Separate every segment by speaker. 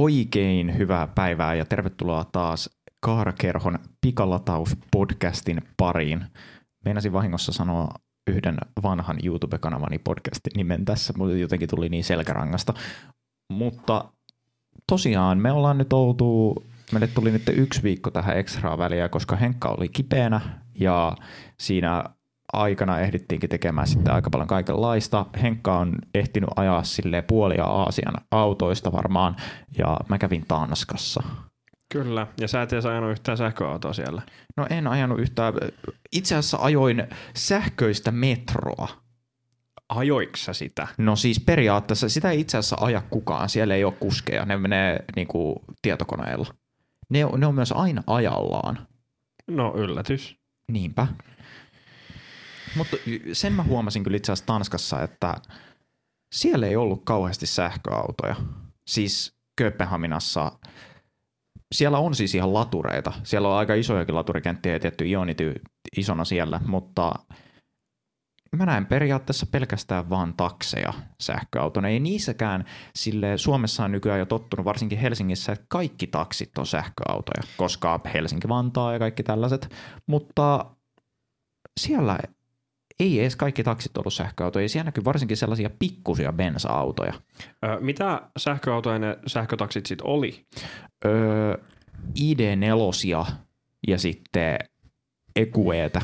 Speaker 1: Oikein hyvää päivää ja tervetuloa taas Kaarakerhon pikalataus-podcastin pariin. Meinasin vahingossa sanoa yhden vanhan YouTube-kanavani podcastin nimen tässä, mutta jotenkin tuli niin selkärangasta. Mutta tosiaan me ollaan nyt oltu, meille tuli nyt yksi viikko tähän ekstraa väliä, koska Henkka oli kipeänä ja siinä aikana ehdittiinkin tekemään sitten aika paljon kaikenlaista. Henkka on ehtinyt ajaa sille puolia Aasian autoista varmaan ja mä kävin Tanskassa.
Speaker 2: Kyllä, ja sä et edes ajanut yhtään sähköautoa siellä.
Speaker 1: No en ajanut yhtään. Itse asiassa ajoin sähköistä metroa.
Speaker 2: Ajoiksä sitä?
Speaker 1: No siis periaatteessa sitä ei itse asiassa aja kukaan. Siellä ei ole kuskeja. Ne menee niin kuin tietokoneella. Ne, ne on myös aina ajallaan.
Speaker 2: No yllätys.
Speaker 1: Niinpä. Mutta sen mä huomasin kyllä itse asiassa Tanskassa, että siellä ei ollut kauheasti sähköautoja. Siis Kööpenhaminassa, siellä on siis ihan latureita. Siellä on aika isojakin laturikenttiä ja tietty Ionity isona siellä, mutta mä näen periaatteessa pelkästään vaan takseja sähköautona. Ei niissäkään, sille Suomessa on nykyään jo tottunut, varsinkin Helsingissä, että kaikki taksit on sähköautoja, koska Helsinki-Vantaa ja kaikki tällaiset, mutta siellä ei edes kaikki taksit ollut sähköautoja. Siellä näkyy varsinkin sellaisia pikkusia bensa-autoja.
Speaker 2: Ö, mitä sähköautoja ne sähkötaksit sitten oli?
Speaker 1: Öö, ID4 ja sitten Equeetä.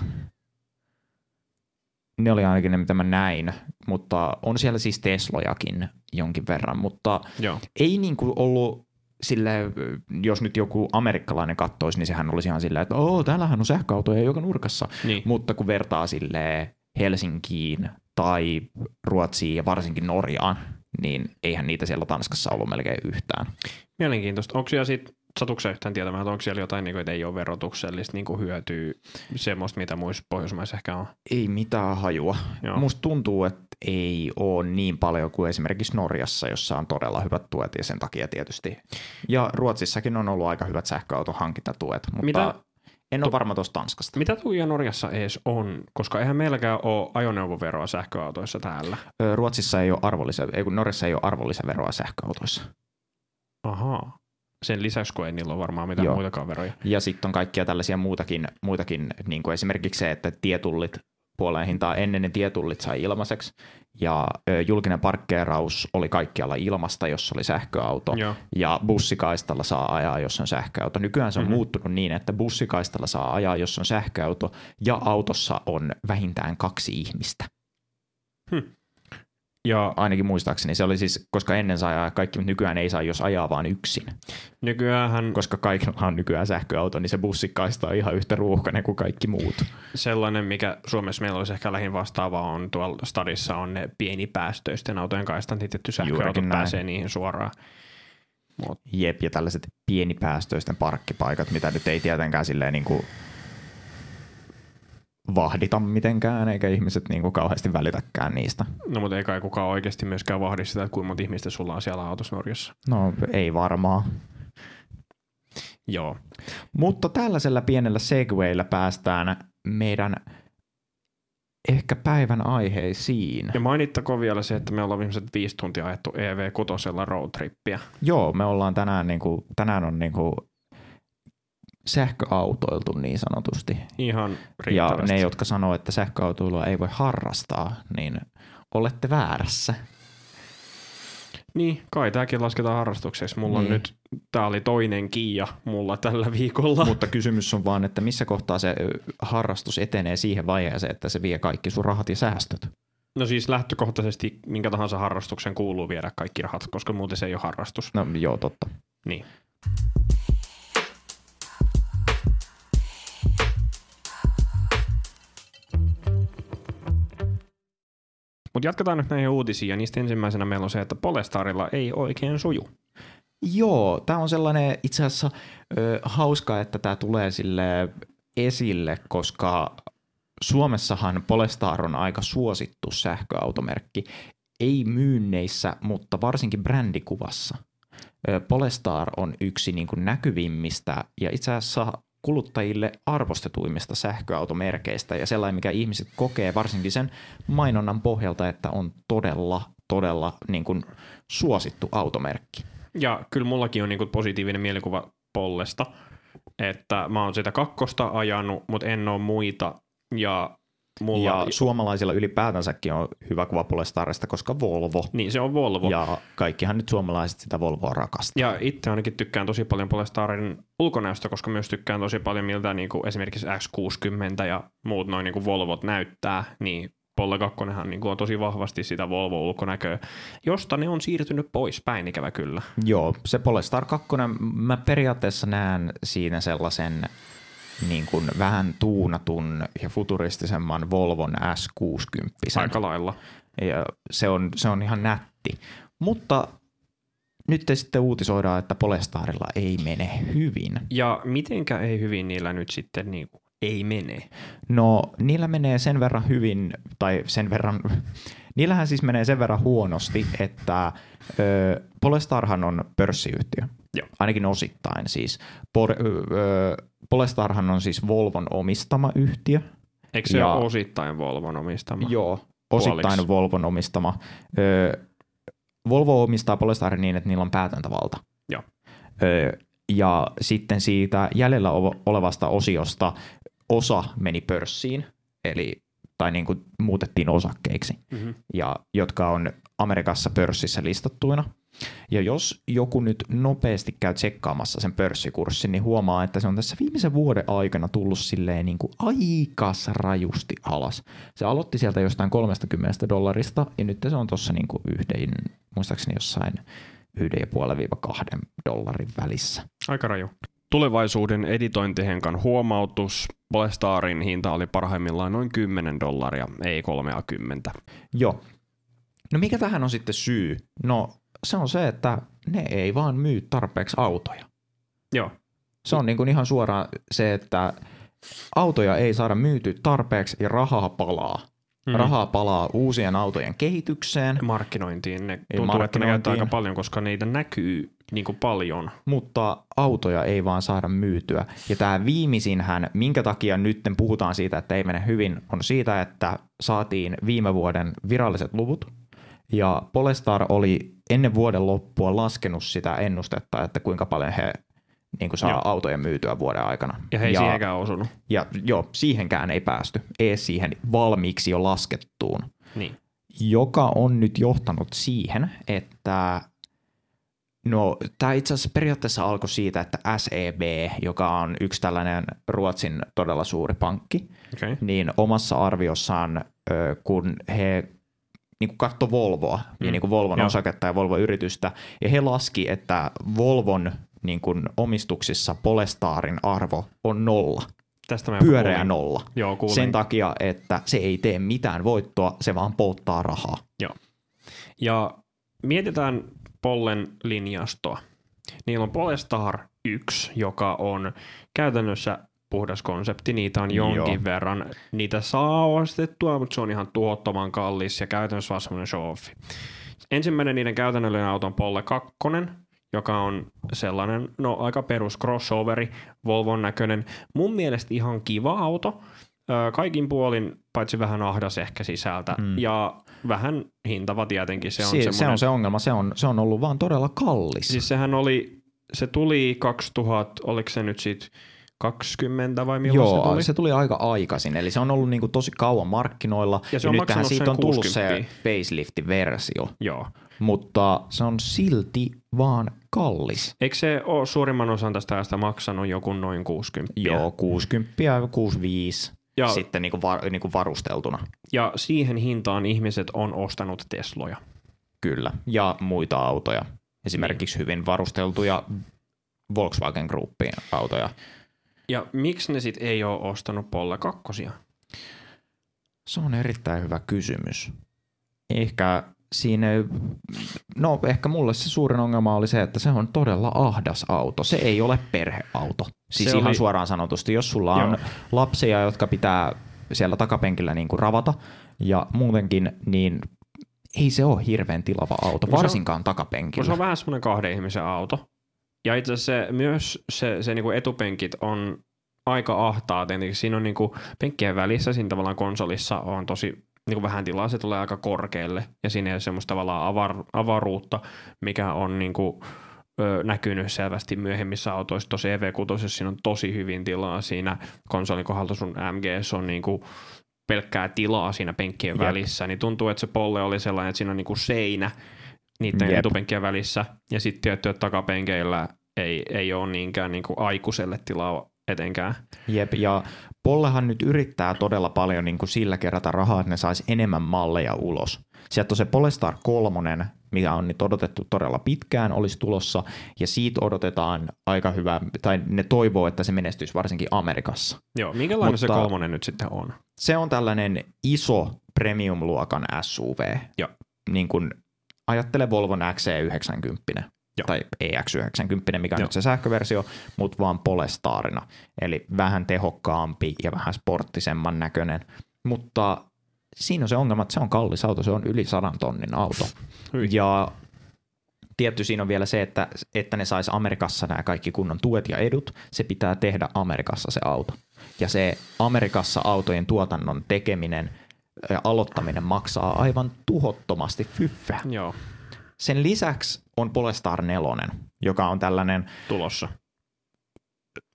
Speaker 1: Ne oli ainakin ne, mitä mä näin, mutta on siellä siis Teslojakin jonkin verran, mutta
Speaker 2: Joo.
Speaker 1: ei niinku ollut sille, jos nyt joku amerikkalainen kattoisi, niin sehän olisi ihan silleen, että oo, täällähän on sähköautoja joka nurkassa.
Speaker 2: Niin.
Speaker 1: Mutta kun vertaa sille Helsinkiin tai Ruotsiin ja varsinkin Norjaan, niin eihän niitä siellä Tanskassa ollut melkein yhtään.
Speaker 2: Mielenkiintoista. Onko siellä sitten, satuksä yhtään tietämään, että onko siellä jotain, niin kuin, että ei ole verotuksellista niin kuin hyötyä semmoista, mitä muissa Pohjoismaissa ehkä on?
Speaker 1: Ei mitään hajua.
Speaker 2: Joo.
Speaker 1: Musta tuntuu, että ei ole niin paljon kuin esimerkiksi Norjassa, jossa on todella hyvät tuet ja sen takia tietysti. Ja Ruotsissakin on ollut aika hyvät sähköauton hankintatuet, mutta
Speaker 2: Mitä-
Speaker 1: en ole varma tuosta Tanskasta.
Speaker 2: Mitä tuija Norjassa edes on? Koska eihän meilläkään ole ajoneuvoveroa sähköautoissa täällä.
Speaker 1: Ö, Ruotsissa ei ole arvonlisä, ei kun Norjassa ei ole arvonlisäveroa sähköautoissa.
Speaker 2: Ahaa. Sen lisäksi, kun ei niillä ole varmaan mitään
Speaker 1: Joo.
Speaker 2: muitakaan veroja.
Speaker 1: Ja sitten on kaikkia tällaisia muutakin, muitakin niin kuin esimerkiksi se, että tietullit puoleen hintaa ennen ne tietullit sai ilmaiseksi ja ö, julkinen parkkeeraus oli kaikkialla ilmasta, jos oli sähköauto
Speaker 2: Joo.
Speaker 1: ja bussikaistalla saa ajaa, jos on sähköauto. Nykyään se on
Speaker 2: Mhm.
Speaker 1: mm-hmm. muuttunut niin, että bussikaistalla saa ajaa, jos on sähköauto ja autossa on vähintään kaksi ihmistä.
Speaker 2: Ja
Speaker 1: Ainakin muistaakseni se oli siis, koska ennen sai ajaa kaikki, mutta nykyään ei saa, jos ajaa vaan yksin.
Speaker 2: nykyään
Speaker 1: Koska kaikilla on nykyään sähköauto, niin se bussikaista on ihan yhtä ruuhkainen kuin kaikki muut.
Speaker 2: sellainen, mikä Suomessa meillä olisi ehkä lähin vastaava on tuolla stadissa on ne pienipäästöisten autojen kaistan tietty sähköautot
Speaker 1: näin.
Speaker 2: pääsee niihin suoraan. Mut,
Speaker 1: Jep, ja tällaiset pienipäästöisten parkkipaikat, mitä nyt ei tietenkään silleen niin kuin vahdita mitenkään, eikä ihmiset niin kuin kauheasti välitäkään niistä.
Speaker 2: no mutta ei kai kukaan oikeasti myöskään vahdi sitä, että kuinka monta ihmistä sulla on siellä autossa Norjassa.
Speaker 1: No ei varmaan.
Speaker 2: Joo.
Speaker 1: Mutta tällaisella pienellä segwayllä päästään meidän ehkä päivän aiheisiin.
Speaker 2: Ja mainittakoon vielä se, että me ollaan viimeiset viisi tuntia ajettu E EV6 roadtrippiä.
Speaker 1: Joo, me ollaan tänään, niin kuin, tänään on niin kuin sähköautoiltu niin sanotusti.
Speaker 2: Ihan
Speaker 1: Ja ne, jotka sanoo, että sähköautoilua ei voi harrastaa, niin olette väärässä.
Speaker 2: Niin, kai tämäkin lasketaan harrastukseksi. Mulla
Speaker 1: Niin.
Speaker 2: on nyt, tää oli toinen Kiia mulla tällä viikolla.
Speaker 1: Mutta kysymys on vaan, että missä kohtaa se harrastus etenee siihen vaiheeseen, että se vie kaikki sun rahat ja säästöt.
Speaker 2: No siis lähtökohtaisesti minkä tahansa harrastuksen kuuluu viedä kaikki rahat, koska muuten se ei ole harrastus.
Speaker 1: No joo, totta.
Speaker 2: Niin. Mutta jatketaan nyt näihin uutisiin, ja niistä ensimmäisenä meillä on se, että Polestarilla ei oikein suju.
Speaker 1: Joo, tämä on sellainen itse asiassa ö, hauska, että tämä tulee sille esille, koska Suomessahan Polestar on aika suosittu sähköautomerkki. Ei myynneissä, mutta varsinkin brändikuvassa. Polestar on yksi niin kuin näkyvimmistä ja itse asiassa kuluttajille arvostetuimmista sähköautomerkeistä ja sellainen, mikä ihmiset kokee varsinkin sen mainonnan pohjalta, että on todella, todella niin kuin suosittu automerkki.
Speaker 2: Ja kyllä mullakin on niinku positiivinen mielikuva Pollesta, että mä oon sitä kakkosta ajanut, mutta en ole muita. Ja mulla...
Speaker 1: Ja suomalaisilla ylipäätänsäkin on hyvä kuva Polestarista, koska Volvo.
Speaker 2: Niin, se on Volvo.
Speaker 1: Ja kaikkihan nyt suomalaiset sitä Volvoa rakastaa.
Speaker 2: Ja itse ainakin tykkään tosi paljon Polestarin ulkonäöstä, koska myös tykkään tosi paljon miltä niin kuin esimerkiksi X60 ja muut noin niin kuin Volvot näyttää, niin Polle 2 niin kuin on tosi vahvasti sitä Volvo-ulkonäköä, josta ne on siirtynyt pois päin ikävä kyllä.
Speaker 1: Joo, se Polestar 2, mä periaatteessa näen siinä sellaisen niin kuin vähän tuunatun ja futuristisemman Volvon S60.
Speaker 2: Aika lailla.
Speaker 1: Ja se on, se on ihan nätti. Mutta nyt te sitten uutisoidaan, että Polestarilla ei mene hyvin.
Speaker 2: Ja mitenkä ei hyvin niillä nyt sitten niin kuin ei mene?
Speaker 1: No niillä menee sen verran hyvin, tai sen verran, niillähän siis menee sen verran huonosti, että ö, Polestarhan on pörssiyhtiö.
Speaker 2: Joo.
Speaker 1: Ainakin osittain siis. Por, ö, Polestarhan on siis Volvon omistama yhtiö.
Speaker 2: Eikö se
Speaker 1: Ja-
Speaker 2: ole osittain Volvon omistama?
Speaker 1: Joo, osittain
Speaker 2: Puoliksi.
Speaker 1: Volvon omistama. Ö, Volvo omistaa Polestarin niin, että niillä on päätäntävalta.
Speaker 2: Joo.
Speaker 1: Ö, ja sitten siitä jäljellä olevasta osiosta osa meni pörssiin, eli tai niin kuin muutettiin osakkeiksi,
Speaker 2: Mm-hmm.
Speaker 1: ja jotka on Amerikassa pörssissä listattuina. Ja jos joku nyt nopeasti käy tsekkaamassa sen pörssikurssin, niin huomaa, että se on tässä viimeisen vuoden aikana tullut silleen niin kuin aikas rajusti alas. Se aloitti sieltä jostain 30 dollarista ja nyt se on tuossa niin kuin yhden, muistaakseni jossain yhden ja puolen viiva kahden dollarin välissä.
Speaker 2: Aika raju. Tulevaisuuden editointihenkan huomautus. Polestarin hinta oli parhaimmillaan noin 10 dollaria, ei 30.
Speaker 1: Joo. No mikä tähän on sitten syy? No se on se, että ne ei vaan myy tarpeeksi autoja.
Speaker 2: Joo.
Speaker 1: Se on niin kuin ihan suoraan se, että autoja ei saada myyty tarpeeksi ja rahaa palaa.
Speaker 2: Mm.
Speaker 1: Rahaa palaa uusien autojen kehitykseen,
Speaker 2: Markkinointiin. Ne tuntuu, että ne käyttää
Speaker 1: markkinointiin.
Speaker 2: aika paljon, koska niitä näkyy niin kuin paljon.
Speaker 1: mutta autoja ei vaan saada myytyä. Ja tämä viimeisinhän, minkä takia nyt puhutaan siitä, että ei mene hyvin, on siitä, että saatiin viime vuoden viralliset luvut. Ja Polestar oli ennen vuoden loppua laskenut sitä ennustetta, että kuinka paljon he niin kuin saa
Speaker 2: Joo.
Speaker 1: autoja myytyä vuoden aikana.
Speaker 2: Ja he ei
Speaker 1: ja,
Speaker 2: siihenkään osunut.
Speaker 1: ja joo, siihenkään ei päästy. Ei siihen valmiiksi jo laskettuun.
Speaker 2: Niin.
Speaker 1: joka on nyt johtanut siihen, että no tämä itse asiassa periaatteessa alkoi siitä, että SEB, joka on yksi tällainen Ruotsin todella suuri pankki,
Speaker 2: Okay.
Speaker 1: niin omassa arviossaan, kun he niin kuin katsoi Volvoa
Speaker 2: Mm.
Speaker 1: ja niin kuin Volvon
Speaker 2: Joo.
Speaker 1: osaketta ja Volvon yritystä, ja he laski, että Volvon niin kuin omistuksissa Polestarin arvo on nolla,
Speaker 2: Tästä mä
Speaker 1: pyöreä
Speaker 2: kuulin.
Speaker 1: nolla.
Speaker 2: Joo, kuulin.
Speaker 1: Sen takia, että se ei tee mitään voittoa, se vaan polttaa rahaa.
Speaker 2: Ja mietitään Pollen linjastoa. Niillä on Polestar 1, joka on käytännössä puhdas konsepti. Niitä on jonkin
Speaker 1: Joo.
Speaker 2: verran. Niitä saa ostettua, mutta se on ihan tuhottoman kallis ja käytännössä vaan semmoinen show -offi. Ensimmäinen niiden käytännöllinen auto on Polle 2, joka on sellainen, no aika perus crossoveri, Volvon näköinen. Mun mielestä ihan kiva auto. Kaikin puolin, paitsi vähän ahdas ehkä sisältä
Speaker 1: Mm.
Speaker 2: ja vähän hintava tietenkin. Se on,
Speaker 1: Se, se on se ongelma, se on, se on ollut vaan todella kallis.
Speaker 2: Siis sehän oli, se tuli 2000, oliko se nyt sit 20 vai milloin
Speaker 1: Joo,
Speaker 2: se tuli?
Speaker 1: se tuli aika aikaisin, eli se on ollut niinku tosi kauan markkinoilla.
Speaker 2: Ja se on
Speaker 1: nythän siitä on tullut
Speaker 2: 60.
Speaker 1: se facelifti-versio,
Speaker 2: Joo.
Speaker 1: mutta se on silti vaan kallis.
Speaker 2: Eikö se ole suurimman osan tästä ajasta maksanut joku noin 60?
Speaker 1: Joo, 60 65
Speaker 2: Ja,
Speaker 1: sitten niinku var, niinku varusteltuna.
Speaker 2: ja siihen hintaan ihmiset on ostanut Tesloja.
Speaker 1: Kyllä, ja muita autoja. Esimerkiksi hyvin varusteltuja Volkswagen Groupin autoja.
Speaker 2: Ja miksi ne sitten ei ole ostanut Polle 2?
Speaker 1: Se on erittäin hyvä kysymys. Ehkä siinä, no ehkä mulle se suurin ongelma oli se, että se on todella ahdas auto. Se ei ole perheauto. Siis
Speaker 2: Se
Speaker 1: ihan
Speaker 2: oli-
Speaker 1: suoraan sanotusti, jos sulla on
Speaker 2: Joo.
Speaker 1: lapsia, jotka pitää siellä takapenkillä niin kuin ravata ja muutenkin, niin ei se ole hirveän tilava auto,
Speaker 2: on-
Speaker 1: varsinkaan
Speaker 2: Kun
Speaker 1: takapenkillä.
Speaker 2: se on vähän semmoinen kahden ihmisen auto. Ja itse asiassa se, myös se, se niinku etupenkit on aika ahtaa. Tietenkin siinä on niinku penkkien välissä, siinä tavallaan konsolissa on tosi niinku vähän tilaa, se tulee aika korkealle. Ja siinä ei ole semmoista tavallaan avar, avaruutta, mikä on niinku ö, näkynyt selvästi myöhemmissä autoissa. Tosi EV6 siinä on tosi hyvin tilaa siinä konsolin kohdalta sun MGS on niinku pelkkää tilaa siinä penkkien
Speaker 1: Jep.
Speaker 2: välissä, niin tuntuu, että se polle oli sellainen, että siinä on niinku seinä niiden
Speaker 1: Jep.
Speaker 2: etupenkkien välissä, ja sitten tietty, että takapenkeillä ei, ei ole niinkään niinku aikuiselle tilaa etenkään.
Speaker 1: Jep, ja Pollehan nyt yrittää todella paljon niin kuin sillä kerätä rahaa, että ne saisi enemmän malleja ulos. Sieltä on se Polestar 3, mikä on nyt odotettu todella pitkään, olisi tulossa, ja siitä odotetaan aika hyvää, tai ne toivoo, että se menestyisi varsinkin Amerikassa.
Speaker 2: Joo, minkälainen Mutta... se kolmonen nyt sitten on?
Speaker 1: Se on tällainen iso premium-luokan SUV.
Speaker 2: Joo.
Speaker 1: Niin kuin ajattele Volvon XC90
Speaker 2: Joo.
Speaker 1: tai EX90, mikä on
Speaker 2: Joo.
Speaker 1: nyt se sähköversio, mutta vaan Polestarina. Eli vähän tehokkaampi ja vähän sporttisemman näköinen. Mutta siinä on se ongelma, että se on kallis auto, se on yli sadan tonnin auto.
Speaker 2: Hyi.
Speaker 1: Ja tietty siinä on vielä se, että, että ne sais Amerikassa nämä kaikki kunnon tuet ja edut, se pitää tehdä Amerikassa se auto. Ja se Amerikassa autojen tuotannon tekeminen ja aloittaminen maksaa aivan tuhottomasti fyffää.
Speaker 2: Joo,
Speaker 1: Sen lisäksi on Polestar 4, joka on tällainen,
Speaker 2: tulossa.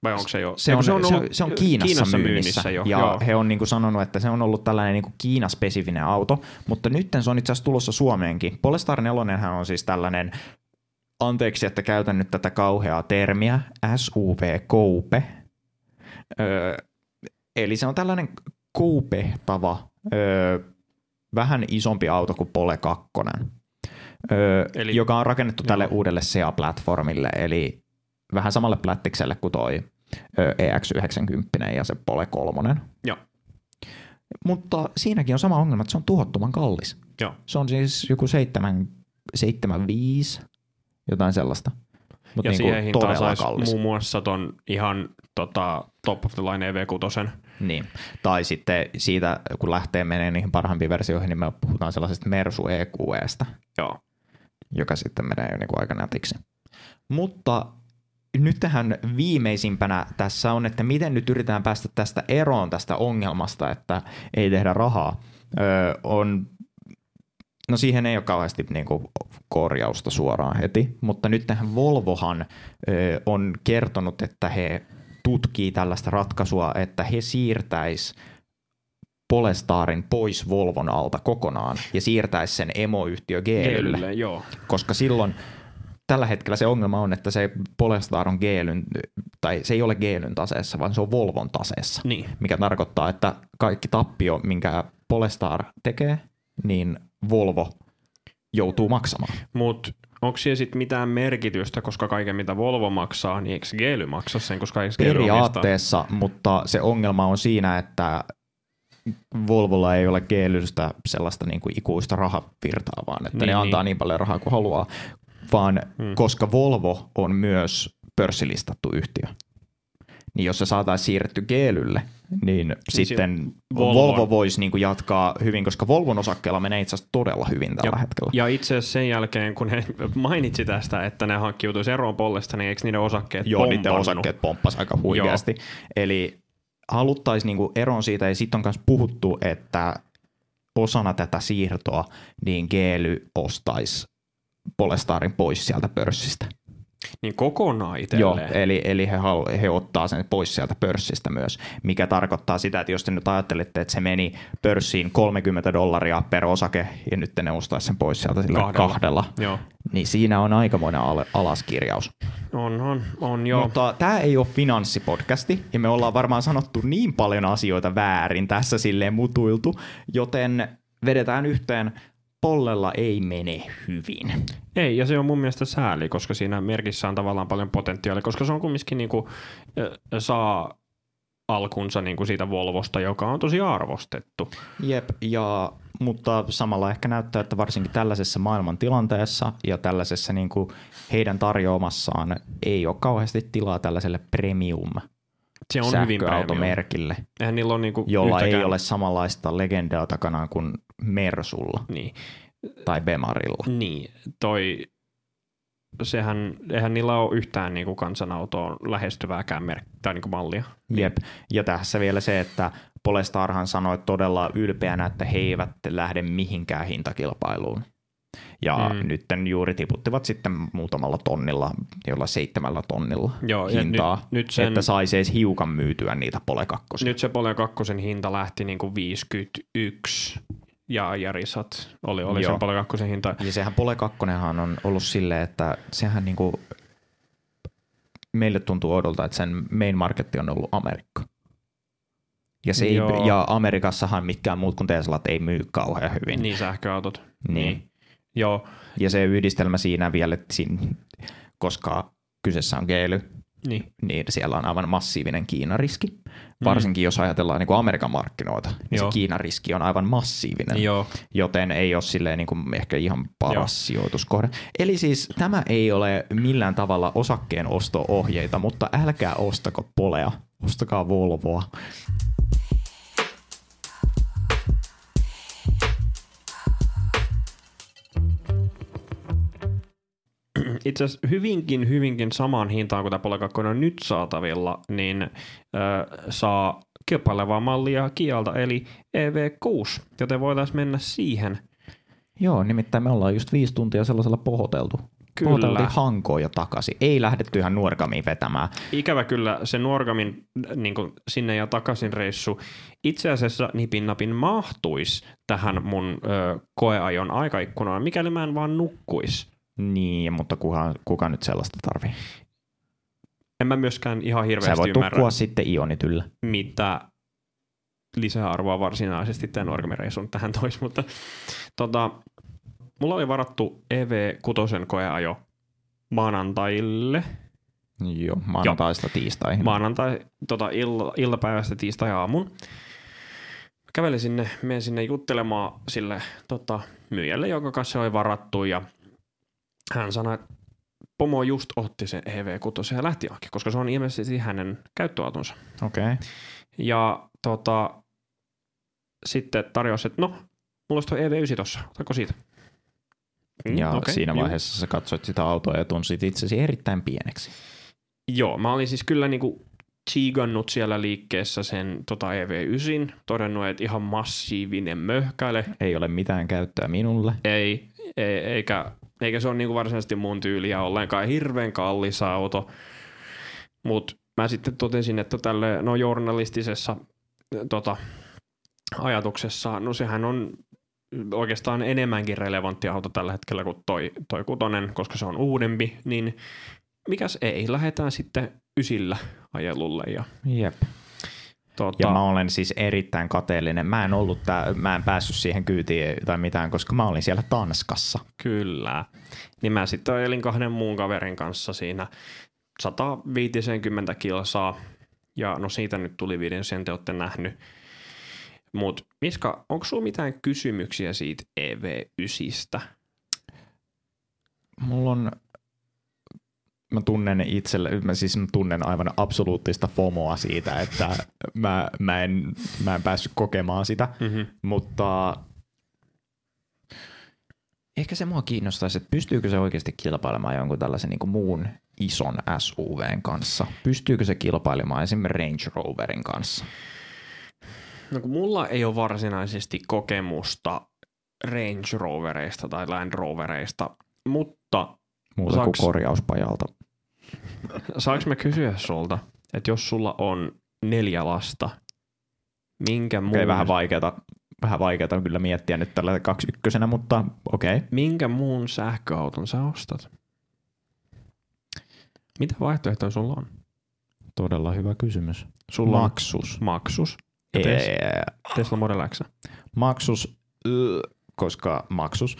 Speaker 2: Vai onko se jo?
Speaker 1: se on, se on,
Speaker 2: ollut
Speaker 1: se on Kiinassa,
Speaker 2: Kiinassa
Speaker 1: myynnissä,
Speaker 2: jo.
Speaker 1: ja
Speaker 2: Joo.
Speaker 1: he on niin kuin sanonut, että se on ollut tällainen niin kuin Kiina-spesifinen auto, mutta nyt se on itse asiassa tulossa Suomeenkin. Polestar 4 on siis tällainen, anteeksi, että käytän nyt tätä kauheaa termiä, SUV-koupe, öö, eli se on tällainen koupehtava, öö, vähän isompi auto kuin Pole 2, öö,
Speaker 2: Eli-
Speaker 1: joka on rakennettu tälle
Speaker 2: Joo.
Speaker 1: uudelle SEA-platformille, eli vähän samalle plättikselle kuin toi ö, EX90 ja se Pole 3.
Speaker 2: Joo.
Speaker 1: Mutta siinäkin on sama ongelma, että se on tuhottoman kallis.
Speaker 2: Joo.
Speaker 1: Se on siis joku 7, 75, jotain sellaista. Mutta
Speaker 2: Ja
Speaker 1: niin
Speaker 2: siihen hintaan
Speaker 1: todella
Speaker 2: saisi
Speaker 1: kallis.
Speaker 2: muun muassa ton ihan tota, top of the line EV6.
Speaker 1: Niin. Tai sitten siitä, kun lähtee menee niihin parhaimpiin versioihin, niin me puhutaan sellaisesta Mersu EQEstä,
Speaker 2: Joo.
Speaker 1: Joka sitten menee jo niin aika nätiksi. Mutta nyt tähän viimeisimpänä tässä on, että miten nyt yritetään päästä tästä eroon tästä ongelmasta, että ei tehdä rahaa. Öö, on, no siihen ei ole kauheasti niin kuin korjausta suoraan heti, mutta nyt tähän Volvohan öö, on kertonut, että he tutkii tällaista ratkaisua, että he siirtäis Polestarin pois Volvon alta kokonaan ja siirtäisi sen emoyhtiö Geelylle
Speaker 2: Geelylle, joo.
Speaker 1: koska silloin tällä hetkellä se ongelma on, että se Polestar on Geelyn, tai se ei ole Geelyn taseessa, vaan se on Volvon taseessa,
Speaker 2: Niin.
Speaker 1: mikä tarkoittaa, että kaikki tappio, minkä Polestar tekee, niin Volvo joutuu maksamaan.
Speaker 2: Mutta onko siellä sitten mitään merkitystä, koska kaiken mitä Volvo maksaa, niin eikö Geely maksa sen, koska eikö Geely omistaa?
Speaker 1: Periaatteessa, mutta se ongelma on siinä, että Volvolla ei ole Geelystä sellaista niin kuin ikuista rahavirtaa, vaan että
Speaker 2: Niin,
Speaker 1: ne antaa
Speaker 2: niin.
Speaker 1: niin paljon rahaa kuin haluaa, vaan
Speaker 2: Hmm.
Speaker 1: koska Volvo on myös pörssilistattu yhtiö, niin jos se saataisiin siirretty Geelylle, niin, sitten
Speaker 2: Volvon-
Speaker 1: Volvo voisi niin kuin jatkaa hyvin, koska Volvon osakkeella menee itse asiassa todella hyvin tällä
Speaker 2: Ja-
Speaker 1: hetkellä.
Speaker 2: Ja itse asiassa sen jälkeen, kun he mainitsi tästä, että ne hankkiutuisi eroon Pollesta, niin eikö niiden osakkeet
Speaker 1: Joo, niiden
Speaker 2: pompannut?
Speaker 1: osakkeet pomppas aika huikeasti. Eli haluttaisiin niinku eroon siitä, ja sitten on myös puhuttu, että osana tätä siirtoa niin Geely ostaisi Polestarin pois sieltä pörssistä.
Speaker 2: Niin kokonaan
Speaker 1: Joo,
Speaker 2: itselleen.
Speaker 1: eli, eli he, halu, he ottaa sen pois sieltä pörssistä myös, mikä tarkoittaa sitä, että jos te nyt ajattelitte, että se meni pörssiin 30 dollaria per osake, ja nyt ne ostaisi sen pois sieltä sillä
Speaker 2: Kahdella.
Speaker 1: kahdella,
Speaker 2: Joo.
Speaker 1: niin siinä on aikamoinen al- alaskirjaus.
Speaker 2: On, on, on joo.
Speaker 1: Mutta tämä ei ole finanssipodcasti ja me ollaan varmaan sanottu niin paljon asioita väärin tässä silleen mutuiltu, joten vedetään yhteen, Pollella ei mene hyvin.
Speaker 2: Ei, ja se on mun mielestä sääli, koska siinä merkissä on tavallaan paljon potentiaalia, koska se on kumminkin niinku, ö, saa alkunsa niinku siitä Volvosta, joka on tosi arvostettu.
Speaker 1: Jep, ja, mutta samalla ehkä näyttää, että varsinkin tällaisessa maailman tilanteessa ja tällaisessa niin kuin heidän tarjoamassaan ei ole kauheasti tilaa tällaiselle premium
Speaker 2: Se on hyvin
Speaker 1: sähköautomerkille,
Speaker 2: Eihän niillä on niinku
Speaker 1: jolla
Speaker 2: yhtäkään...
Speaker 1: ei ole samanlaista legendaa takanaan kuin Mersulla
Speaker 2: Niin,
Speaker 1: tai Bemarilla.
Speaker 2: niin, toi... Sehän, eihän niillä ole yhtään niinku kansanautoon lähestyvääkään mer- tai niinku mallia.
Speaker 1: Jep. Ja tässä vielä se, että Polestarhan sanoi todella ylpeänä, että he eivät lähde mihinkään hintakilpailuun. Ja
Speaker 2: Mm.
Speaker 1: nyt juuri tiputtivat sitten muutamalla tonnilla, jolla seitsemällä tonnilla
Speaker 2: Joo,
Speaker 1: hintaa,
Speaker 2: nyt- nyt sen-
Speaker 1: että saisi edes hiukan myytyä niitä Pole 2.
Speaker 2: Nyt se Pole 2 hinta lähti niinku 51 ja Jarisat oli, oli
Speaker 1: Joo.
Speaker 2: sen Pole 2 hinta.
Speaker 1: Ja sehän Pole 2 on ollut silleen, että sehän niinku, meille tuntuu odolta, että sen main marketti on ollut Amerikka. Ja, se ei, ja Amerikassahan mitkään muut kuin Teslat ei myy kauhean hyvin.
Speaker 2: Niin sähköautot.
Speaker 1: Niin.
Speaker 2: Joo,
Speaker 1: Ja se yhdistelmä siinä vielä, että siinä, koska kyseessä on geely,
Speaker 2: niin.
Speaker 1: niin siellä on aivan massiivinen Kiinariski. Varsinkin jos ajatellaan niin kuin Amerikan markkinoita, niin
Speaker 2: Joo.
Speaker 1: se Kiinariski on aivan massiivinen.
Speaker 2: Joo.
Speaker 1: joten ei ole silleen niin kuin ehkä ihan paras Joo. sijoituskohde. Eli siis tämä ei ole millään tavalla osakkeen osto-ohjeita, mutta älkää ostako Polea, ostakaa Volvoa.
Speaker 2: Itse asiassa hyvinkin, hyvinkin samaan hintaan kuin tämä Pole 2 on nyt saatavilla, niin ö, saa kilpailevaa mallia Kialta, eli EV6, joten voitaisiin mennä siihen.
Speaker 1: Joo, nimittäin me ollaan just viisi tuntia sellaisella pohoteltu.
Speaker 2: Kyllä.
Speaker 1: Pohoteltiin Hankoon ja takaisin. Ei lähdetty ihan nuorkamiin vetämään.
Speaker 2: Ikävä kyllä se Nuorgamin niin kuin sinne ja takaisin reissu itse asiassa nipin napin mahtuisi tähän mun ö, koeajon aikaikkunaan, mikäli mä en vaan nukkuis.
Speaker 1: Niin, mutta kuka, kuka nyt sellaista tarvii?
Speaker 2: En mä myöskään ihan
Speaker 1: Sä
Speaker 2: hirveästi
Speaker 1: voit
Speaker 2: ymmärrä,
Speaker 1: tukkua sitten ionityllä.
Speaker 2: mitä lisäarvoa varsinaisesti tämän Nuorgamin reissun tähän tois, mutta tota, mulla oli varattu EV6 koeajo maanantaille,
Speaker 1: Joo, maanantaista tiistaihin.
Speaker 2: maanantai tota, illa, illapäivästä tiistai-aamun. Kävelin sinne, menin sinne juttelemaan sille tota, myyjälle, jonka kanssa se oli varattu ja hän sanoi, että pomo just otti sen EV6 ja lähti johonkin, koska se on ilmeisesti hänen käyttöautonsa.
Speaker 1: Okei. Okay.
Speaker 2: Ja tota, sitten tarjosi, että no, mulla olisi tuo EV9 tossa, otako siitä? Mm,
Speaker 1: Ja okay, siinä
Speaker 2: juu.
Speaker 1: vaiheessa sä katsoit sitä autoa ja tunsit itsesi erittäin pieneksi.
Speaker 2: Joo, mä olin siis kyllä niinku chiigannut siellä liikkeessä sen tota EV9, todennut, että ihan massiivinen möhkäile,
Speaker 1: Ei ole mitään käyttöä minulle.
Speaker 2: ei, ei eikä, eikä se ole niinku varsinaisesti mun tyyliä ollenkaan, hirveän kallis auto, mutta mä sitten totesin, että tälle no journalistisessa tota, ajatuksessa, no sehän on oikeastaan enemmänkin relevantti auto tällä hetkellä kuin toi, toi kutonen, koska se on uudempi, niin mikäs ei, lähdetään sitten ysillä ajelulle ja
Speaker 1: Jep.
Speaker 2: Tota,
Speaker 1: Ja mä olen siis erittäin kateellinen. Mä en ollut tää, mä en päässyt siihen kyytiin tai mitään, koska mä olin siellä Tanskassa.
Speaker 2: Kyllä. Niin mä sitten ajelin kahden muun kaverin kanssa siinä 150 kilsaa. Ja no siitä nyt tuli videon, sen te olette nähnyt. Mut Miska, onko sulla mitään kysymyksiä siitä EV9?
Speaker 1: Mulla on, mä tunnen itselle, mä siis mä tunnen aivan absoluuttista FOMOa siitä, että mä, mä, en, mä en päässyt kokemaan sitä,
Speaker 2: Mm-hmm.
Speaker 1: mutta ehkä se mua kiinnostaisi, että pystyykö se oikeasti kilpailemaan jonkun tällaisen niin kuin muun ison SUVn kanssa? Pystyykö se kilpailemaan esimerkiksi Range Roverin kanssa?
Speaker 2: No kun mulla ei ole varsinaisesti kokemusta Range Rovereista tai Land Rovereista, mutta
Speaker 1: Muuta
Speaker 2: Saaks-
Speaker 1: kuin korjauspajalta.
Speaker 2: Saanko mä kysyä sulta, että jos sulla on neljä lasta, minkä muun,
Speaker 1: Okei, vähän vaikeata, vähän vaikeata kyllä miettiä nyt tällä kaksi ykkösenä, mutta okei. Okay.
Speaker 2: minkä muun sähköauton sä ostat? Mitä vaihtoehtoja sulla on?
Speaker 1: Todella hyvä kysymys.
Speaker 2: Sulla on
Speaker 1: Maksus.
Speaker 2: Maksus ja Tesla Model X.
Speaker 1: maksus, koska maksus.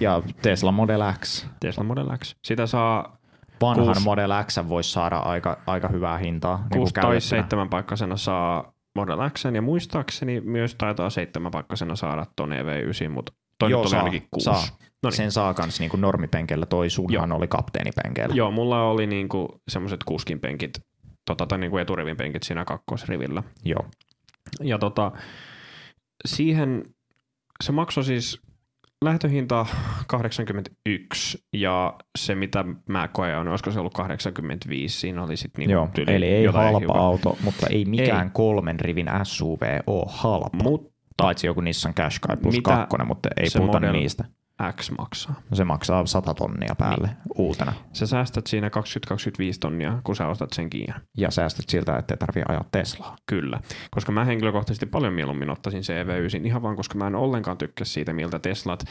Speaker 1: Ja Tesla Model X.
Speaker 2: Tesla Model X. Sitä saa
Speaker 1: Vanhan
Speaker 2: Kuusi-
Speaker 1: Model X voisi saada aika, aika hyvää hintaa. niin kuin
Speaker 2: 6 tai
Speaker 1: käytettynä.
Speaker 2: 7 pakkasena saa Model X, ja muistaakseni myös taitaa 7 pakkasena saada ton EV9, mutta toi
Speaker 1: Joo,
Speaker 2: nyt oli
Speaker 1: saa,
Speaker 2: ainakin 6.
Speaker 1: saa.
Speaker 2: No niin.
Speaker 1: Sen saa kans niinku normipenkeillä, toi sunhan oli kapteenipenkeillä.
Speaker 2: Joo, mulla oli niinku semmoiset kuskin penkit, tota, tai niinku eturivin penkit siinä kakkosrivillä.
Speaker 1: Joo.
Speaker 2: Ja tota, siihen se maksoi siis lähtöhinta 81 ja se mitä mä koen on, olisiko se ollut 85, siinä oli sitten niinku
Speaker 1: Joo.
Speaker 2: tyyli
Speaker 1: Eli ei halpa
Speaker 2: hiukan.
Speaker 1: auto, mutta ei mikään ei. kolmen rivin SUV ole halpa.
Speaker 2: Mutta
Speaker 1: Paitsi joku Nissan Qashqai plus 2, mutta ei puhuta
Speaker 2: Model-
Speaker 1: niistä.
Speaker 2: X maksaa.
Speaker 1: No se maksaa 100 tonnia päälle niin. uutena.
Speaker 2: Sä säästät siinä 20-25 tonnia, kun sä ostat sen Kian.
Speaker 1: Ja säästöt siltä, ettei tarvii ajaa Teslaa.
Speaker 2: Kyllä, koska mä henkilökohtaisesti paljon mieluummin ottaisin se EV9 ihan vaan, koska mä en ollenkaan tykkää siitä, miltä Teslat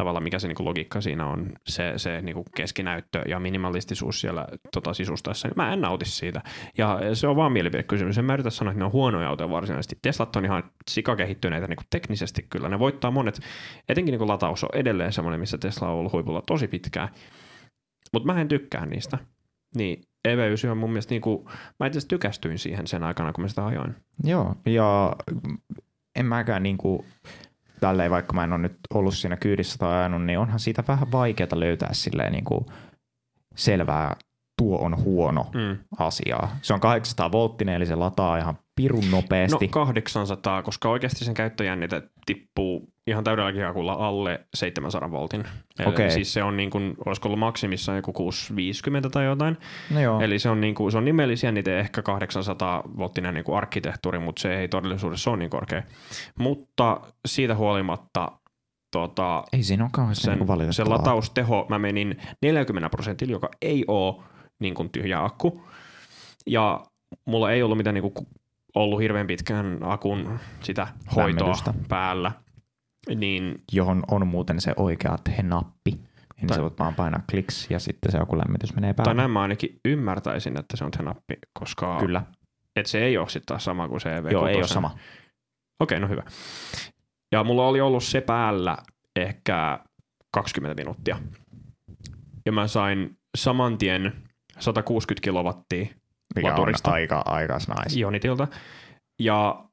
Speaker 2: tavallaan mikä se niinku logiikka siinä on, se, se niinku keskinäyttö ja minimalistisuus siellä tota, sisustaessa, niin mä en nauti siitä. Ja se on vaan mielipidekysymys. En mä yritä sanoa, että ne on huonoja autoja varsinaisesti. Teslat on ihan sikakehittyneitä niinku teknisesti kyllä. Ne voittaa monet, etenkin niinku lataus on edelleen semmoinen, missä Tesla on ollut huipulla tosi pitkään. Mutta mä en tykkää niistä. Niin EV9 on mun mielestä niinku, mä itse tykästyin siihen sen aikana, kun mä sitä ajoin.
Speaker 1: Joo, ja en mäkään niinku, tälleen vaikka mä en ole nyt ollut siinä kyydissä tai ajanut, niin onhan siitä vähän vaikeaa löytää silleen niinku selvää, tuo on huono
Speaker 2: Mm.
Speaker 1: asiaa. Se on 800 volttinen, eli se lataa ihan pirun
Speaker 2: No
Speaker 1: nopeasti.
Speaker 2: 800, koska oikeasti sen käyttöjännite tippuu ihan täydellä kihakulla alle 700 voltin. Eli. Siis se on niin kuin, olisiko ollut maksimissaan joku 650 tai jotain.
Speaker 1: no joo,
Speaker 2: Eli se on, niin kuin, se on nimellisjännite ehkä 800 volttinen niin kuin arkkitehtuuri, mutta se ei todellisuudessa ole niin korkea. Mutta siitä huolimatta tota,
Speaker 1: ei siinä ole kauheasti
Speaker 2: sen,
Speaker 1: niinku
Speaker 2: sen latausteho, mä menin 40 prosentilla, joka ei ole niin kuin tyhjä akku. Ja mulla ei ollut mitään niin kuin ollut hirveän pitkään akun sitä hoitoa päällä. Niin
Speaker 1: johon on muuten se oikea he-nappi. Niin
Speaker 2: Tai-
Speaker 1: sä voit vaan painaa kliks ja sitten se joku lämmitys menee
Speaker 2: tai
Speaker 1: päälle.
Speaker 2: näin mä ainakin ymmärtäisin, että se on se nappi, koska
Speaker 1: Kyllä.
Speaker 2: et se ei ole sitten taas sama kuin se EV6.
Speaker 1: Joo, ei ole sama.
Speaker 2: Okei, no hyvä. Ja mulla oli ollut se päällä ehkä 20 minuuttia. Ja mä sain saman tien 160 kilowattia
Speaker 1: Mikä
Speaker 2: laturista.
Speaker 1: on aika, aika nice.
Speaker 2: Ionitilta. Ja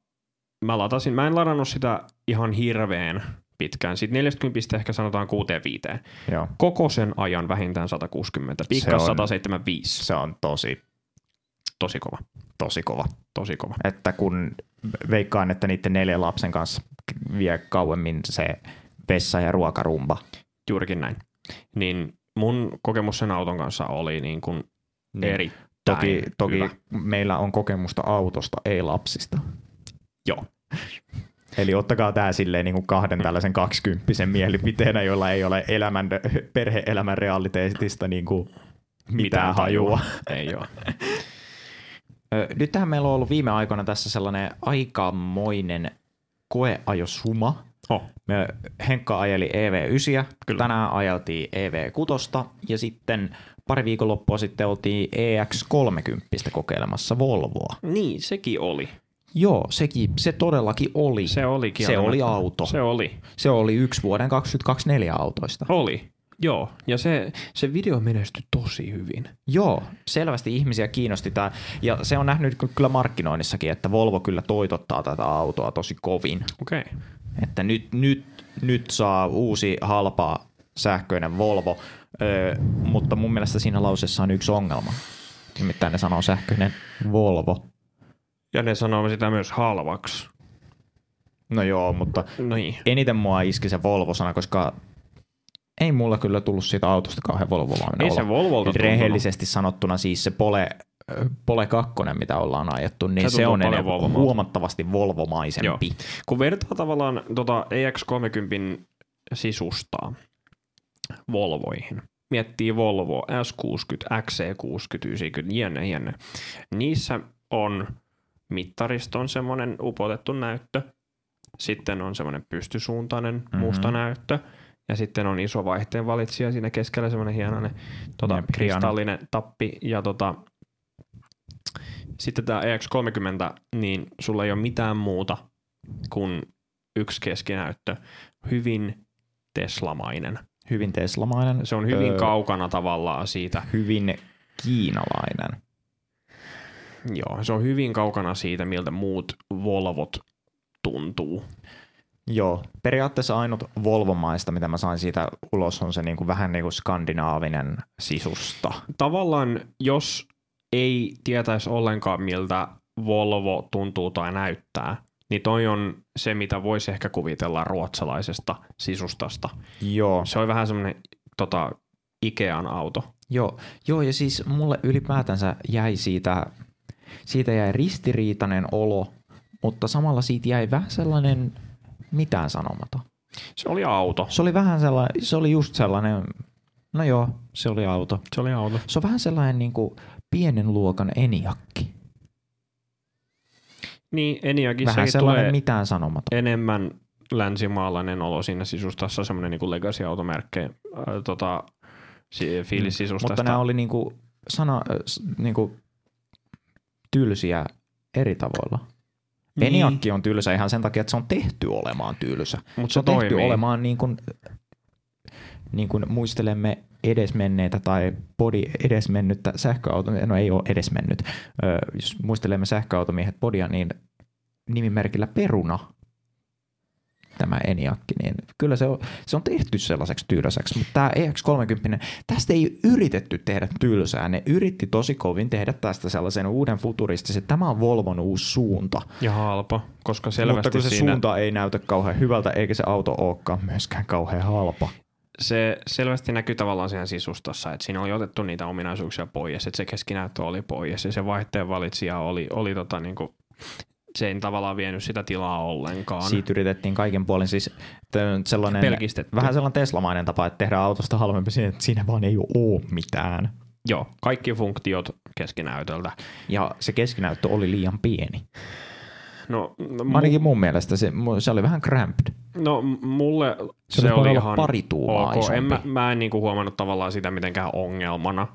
Speaker 2: mä latasin, mä en ladannut sitä ihan hirveän pitkään. Sitten 40 ehkä sanotaan 65.
Speaker 1: Joo.
Speaker 2: Koko sen ajan vähintään 160.
Speaker 1: Se
Speaker 2: Pikka
Speaker 1: on-
Speaker 2: 175.
Speaker 1: Se on tosi,
Speaker 2: Tosi kova.
Speaker 1: tosi kova.
Speaker 2: Tosi kova.
Speaker 1: Että kun veikkaan, että niiden neljän lapsen kanssa vie kauemmin se vessa- ja ruokarumba.
Speaker 2: Juurikin näin. Niin mun kokemus sen auton kanssa oli niin kuin
Speaker 1: Niin.
Speaker 2: erittäin
Speaker 1: Toki, toki
Speaker 2: hyvä.
Speaker 1: meillä on kokemusta autosta, ei lapsista.
Speaker 2: Joo.
Speaker 1: Eli ottakaa tämä silleen niin kuin kahden tällaisen kaksikymppisen mielipiteenä, jolla ei ole elämän, perhe-elämän realiteetista niin kuin mitään hajua.
Speaker 2: Ei ole.
Speaker 1: Ö, Nythän meillä on ollut viime aikoina tässä sellainen aikamoinen koeajosuma.
Speaker 2: Oh.
Speaker 1: Me Henkka ajeli EV9,
Speaker 2: Kyllä.
Speaker 1: tänään ajeltiin EV6 ja sitten pari viikonloppua sitten oltiin EX30 kokeilemassa Volvoa.
Speaker 2: Niin, sekin oli.
Speaker 1: Joo, sekin, se todellakin oli.
Speaker 2: Se oli
Speaker 1: se oli auto. Se,
Speaker 2: oli.
Speaker 1: se oli yksi vuoden 2024 autoista.
Speaker 2: Oli. Joo. Ja se, se video menestyi tosi hyvin.
Speaker 1: Joo, selvästi ihmisiä kiinnosti tämä. Ja se on nähnyt ky- kyllä markkinoinnissakin, että Volvo kyllä toitottaa tätä autoa tosi kovin.
Speaker 2: Okei. Okay.
Speaker 1: Että nyt, nyt, nyt saa uusi halpa sähköinen Volvo, öö, mutta mun mielestä siinä lauseessa on yksi ongelma. Nimittäin ne sanoo sähköinen Volvo.
Speaker 2: Ja ne sanoo sitä myös halvaksi.
Speaker 1: No joo, mutta
Speaker 2: No niin.
Speaker 1: eniten mua iski se Volvo-sana, koska ei mulla kyllä tullut siitä autosta kauhean volvo
Speaker 2: Ei se Volvolta
Speaker 1: Rehellisesti sanottuna siis se Pole, Pole 2, mitä ollaan ajettu, niin
Speaker 2: Se
Speaker 1: se, on enemmän, huomattavasti Volvomaisempi.
Speaker 2: Kun vertaa tavallaan tota EX30 sisustaa Volvoihin, miettii Volvo S60, XC60, 90, jne, jne. Niissä on mittariston semmoinen upotettu näyttö, sitten on semmoinen pystysuuntainen
Speaker 1: Mhm.
Speaker 2: musta näyttö, ja sitten on iso vaihteen valitsija siinä keskellä semmoinen hienoinen tota,
Speaker 1: Jep,
Speaker 2: kristallinen tappi, ja tota, sitten tämä EX30, niin sulla ei ole mitään muuta kuin yksi keskinäyttö. Hyvin teslamainen.
Speaker 1: Hyvin teslamainen.
Speaker 2: Se on hyvin
Speaker 1: Öö,
Speaker 2: kaukana tavallaan siitä.
Speaker 1: Hyvin kiinalainen.
Speaker 2: Joo, se on hyvin kaukana siitä, miltä muut Volvot tuntuu.
Speaker 1: Joo, periaatteessa ainut Volvomaista, mitä mä sain siitä ulos, on se niinku vähän niinku skandinaavinen sisusta.
Speaker 2: Tavallaan, jos ei tietäisi ollenkaan, miltä Volvo tuntuu tai näyttää, niin toi on se, mitä voisi ehkä kuvitella ruotsalaisesta sisustasta.
Speaker 1: Joo,
Speaker 2: Se on vähän semmoinen tota, Ikean auto.
Speaker 1: Joo, joo, ja siis mulle ylipäätänsä jäi siitä, siitä jäi ristiriitainen olo, mutta samalla siitä jäi vähän sellainen mitään sanomaton.
Speaker 2: Se oli auto.
Speaker 1: Se oli vähän sellainen, se oli just sellainen, no joo, se oli auto.
Speaker 2: Se oli auto.
Speaker 1: Se on vähän sellainen niin kuin pienen luokan eniakki.
Speaker 2: Niin,
Speaker 1: Vähän
Speaker 2: Eniakissakin
Speaker 1: sellainen
Speaker 2: tulee
Speaker 1: mitään sanomaton.
Speaker 2: enemmän länsimaalainen olo siinä sisustassa, semmoinen niin legacy-automerkki, äh, tota, fiilis sisustasta.
Speaker 1: Mm. Mutta nämä oli niin kuin sana, äh, niin kuin tylsiä eri tavoilla.
Speaker 2: Niin.
Speaker 1: Eniakki on tylsä ihan sen takia, että se on tehty olemaan tylsä.
Speaker 2: Mutta
Speaker 1: Se
Speaker 2: se
Speaker 1: on tehty
Speaker 2: toimii.
Speaker 1: olemaan niin kuin, niin kuin muistelemme edesmenneitä tai body edesmennyttä sähköauto, no ei ole edesmennyt, jos muistelemme sähköautomiehet bodia, niin nimimerkillä peruna tämä Eniakki, niin kyllä se on, se on tehty sellaiseksi tylsäksi, mutta tämä EX30, tästä ei yritetty tehdä tylsää, ne yritti tosi kovin tehdä tästä sellaisen uuden futuristisen, tämä on Volvon uusi suunta,
Speaker 2: Ja halpa, koska selvästi
Speaker 1: mutta kun se
Speaker 2: siinä,
Speaker 1: suunta ei näytä kauhean hyvältä, eikä se auto olekaan myöskään kauhean halpa.
Speaker 2: se selvästi näkyy tavallaan siinä sisustossa, että siinä oli otettu niitä ominaisuuksia pois, että se keskinäyttö oli pois ja se vaihteen valitsija oli, oli tota niinku, se ei tavallaan vienyt sitä tilaa ollenkaan.
Speaker 1: Siitä yritettiin kaiken puolin siis sellainen,
Speaker 2: Pelkistetty.
Speaker 1: vähän sellainen Teslamainen tapa, että tehdään autosta halvempi siinä, että siinä vaan ei ole mitään.
Speaker 2: Joo, kaikki funktiot keskinäytöltä.
Speaker 1: Ja se keskinäyttö oli liian pieni.
Speaker 2: No, no, mu-
Speaker 1: Ainakin mun mielestä se, se oli vähän cramped.
Speaker 2: no mulle
Speaker 1: Se,
Speaker 2: se, oli ihan
Speaker 1: pari
Speaker 2: ok.
Speaker 1: isompi.
Speaker 2: En mä, mä en niinku huomannut tavallaan sitä mitenkään ongelmana,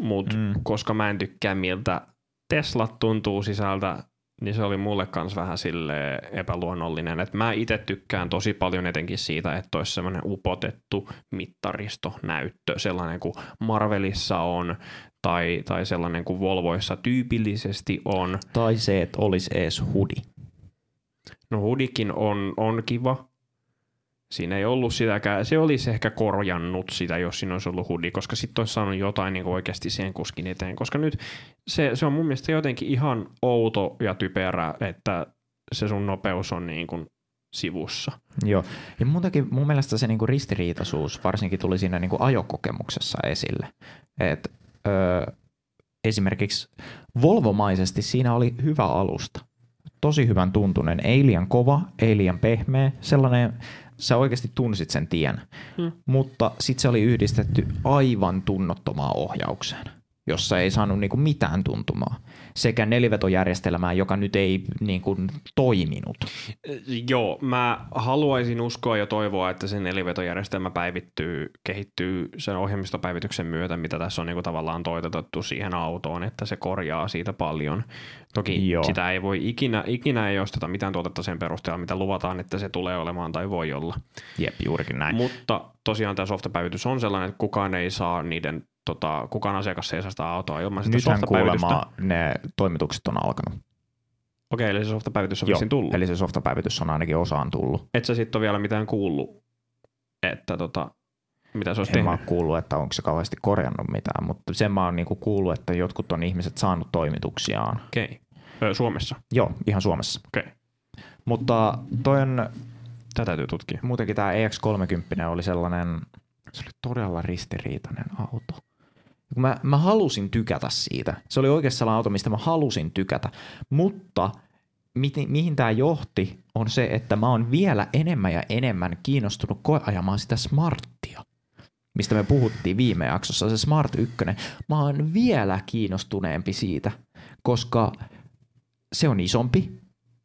Speaker 2: mutta
Speaker 1: Mm.
Speaker 2: koska mä en tykkää miltä Teslat tuntuu sisältä, niin se oli mulle kans vähän sille epäluonnollinen. Et mä itse tykkään tosi paljon etenkin siitä, että olisi semmoinen upotettu mittaristonäyttö, sellainen kuin Marvelissa on tai, tai sellainen kuin Volvoissa tyypillisesti on.
Speaker 1: Tai se, että olisi ees hudi.
Speaker 2: No hudikin on, on kiva. Siinä ei ollut sitäkään. Se olisi ehkä korjannut sitä, jos siinä olisi ollut hudi, koska sitten olisi saanut jotain niin oikeasti siihen kuskin eteen. Koska nyt se, se on mun mielestä jotenkin ihan outo ja typerä, että se sun nopeus on niin kuin sivussa.
Speaker 1: Joo. Ja muutenkin mun mielestä se niinku ristiriitaisuus varsinkin tuli siinä niinku ajokokemuksessa esille. Et, ö, esimerkiksi Volvomaisesti siinä oli hyvä alusta. Tosi hyvän tuntunen, ei liian kova, ei liian pehmeä, sellainen, sä oikeasti tunsit sen tien.
Speaker 2: Hmm.
Speaker 1: Mutta sitten se oli yhdistetty aivan tunnottomaan ohjaukseen, jossa ei saanut niinku mitään tuntumaa. Sekä nelivetojärjestelmää, joka nyt ei niinku toiminut.
Speaker 2: Joo, mä haluaisin uskoa ja toivoa, että se nelivetojärjestelmä päivittyy, kehittyy sen ohjelmistopäivityksen myötä, mitä tässä on niinku tavallaan toitotettu siihen autoon, että se korjaa siitä paljon. Toki.
Speaker 1: Joo.
Speaker 2: sitä ei voi ikinä, ikinä ei osteta mitään tuotetta sen perusteella, mitä luvataan, että se tulee olemaan tai voi olla.
Speaker 1: Jep, juurikin näin.
Speaker 2: Mutta tosiaan tämä softapäivitys on sellainen, että kukaan ei saa niiden, tota, kukaan asiakas ei saa sitä autoa ilman sitä
Speaker 1: Nythän kuulemma ne toimitukset on alkanut.
Speaker 2: Okei, eli se softapäivitys on
Speaker 1: Joo,
Speaker 2: vissiin tullut.
Speaker 1: Eli se softapäivitys on ainakin osaan tullut.
Speaker 2: Et sä sitten ole vielä mitään kuullut, että tota, mitä se olisi
Speaker 1: En mä
Speaker 2: tehnyt.
Speaker 1: ole kuullut, että onko se kauheasti korjannut mitään, mutta sen mä oon niinku kuullut, että jotkut on ihmiset saanut toimituksiaan.
Speaker 2: Okei. Ö, Suomessa.
Speaker 1: Joo, ihan Suomessa.
Speaker 2: Okei.
Speaker 1: Mutta toi on,
Speaker 2: Tätä täytyy tutkia.
Speaker 1: muutenkin tämä EX30 oli sellainen, se oli todella ristiriitainen auto. Mä, mä halusin tykätä siitä. Se oli oikeasti sellainen auto, mistä mä halusin tykätä. Mutta mi- mihin tämä johti, on se, että mä oon vielä enemmän ja enemmän kiinnostunut koeajamaan sitä Smarttia mistä me puhuttiin viime jaksossa, se Smart 1. Mä oon vielä kiinnostuneempi siitä, koska se on isompi.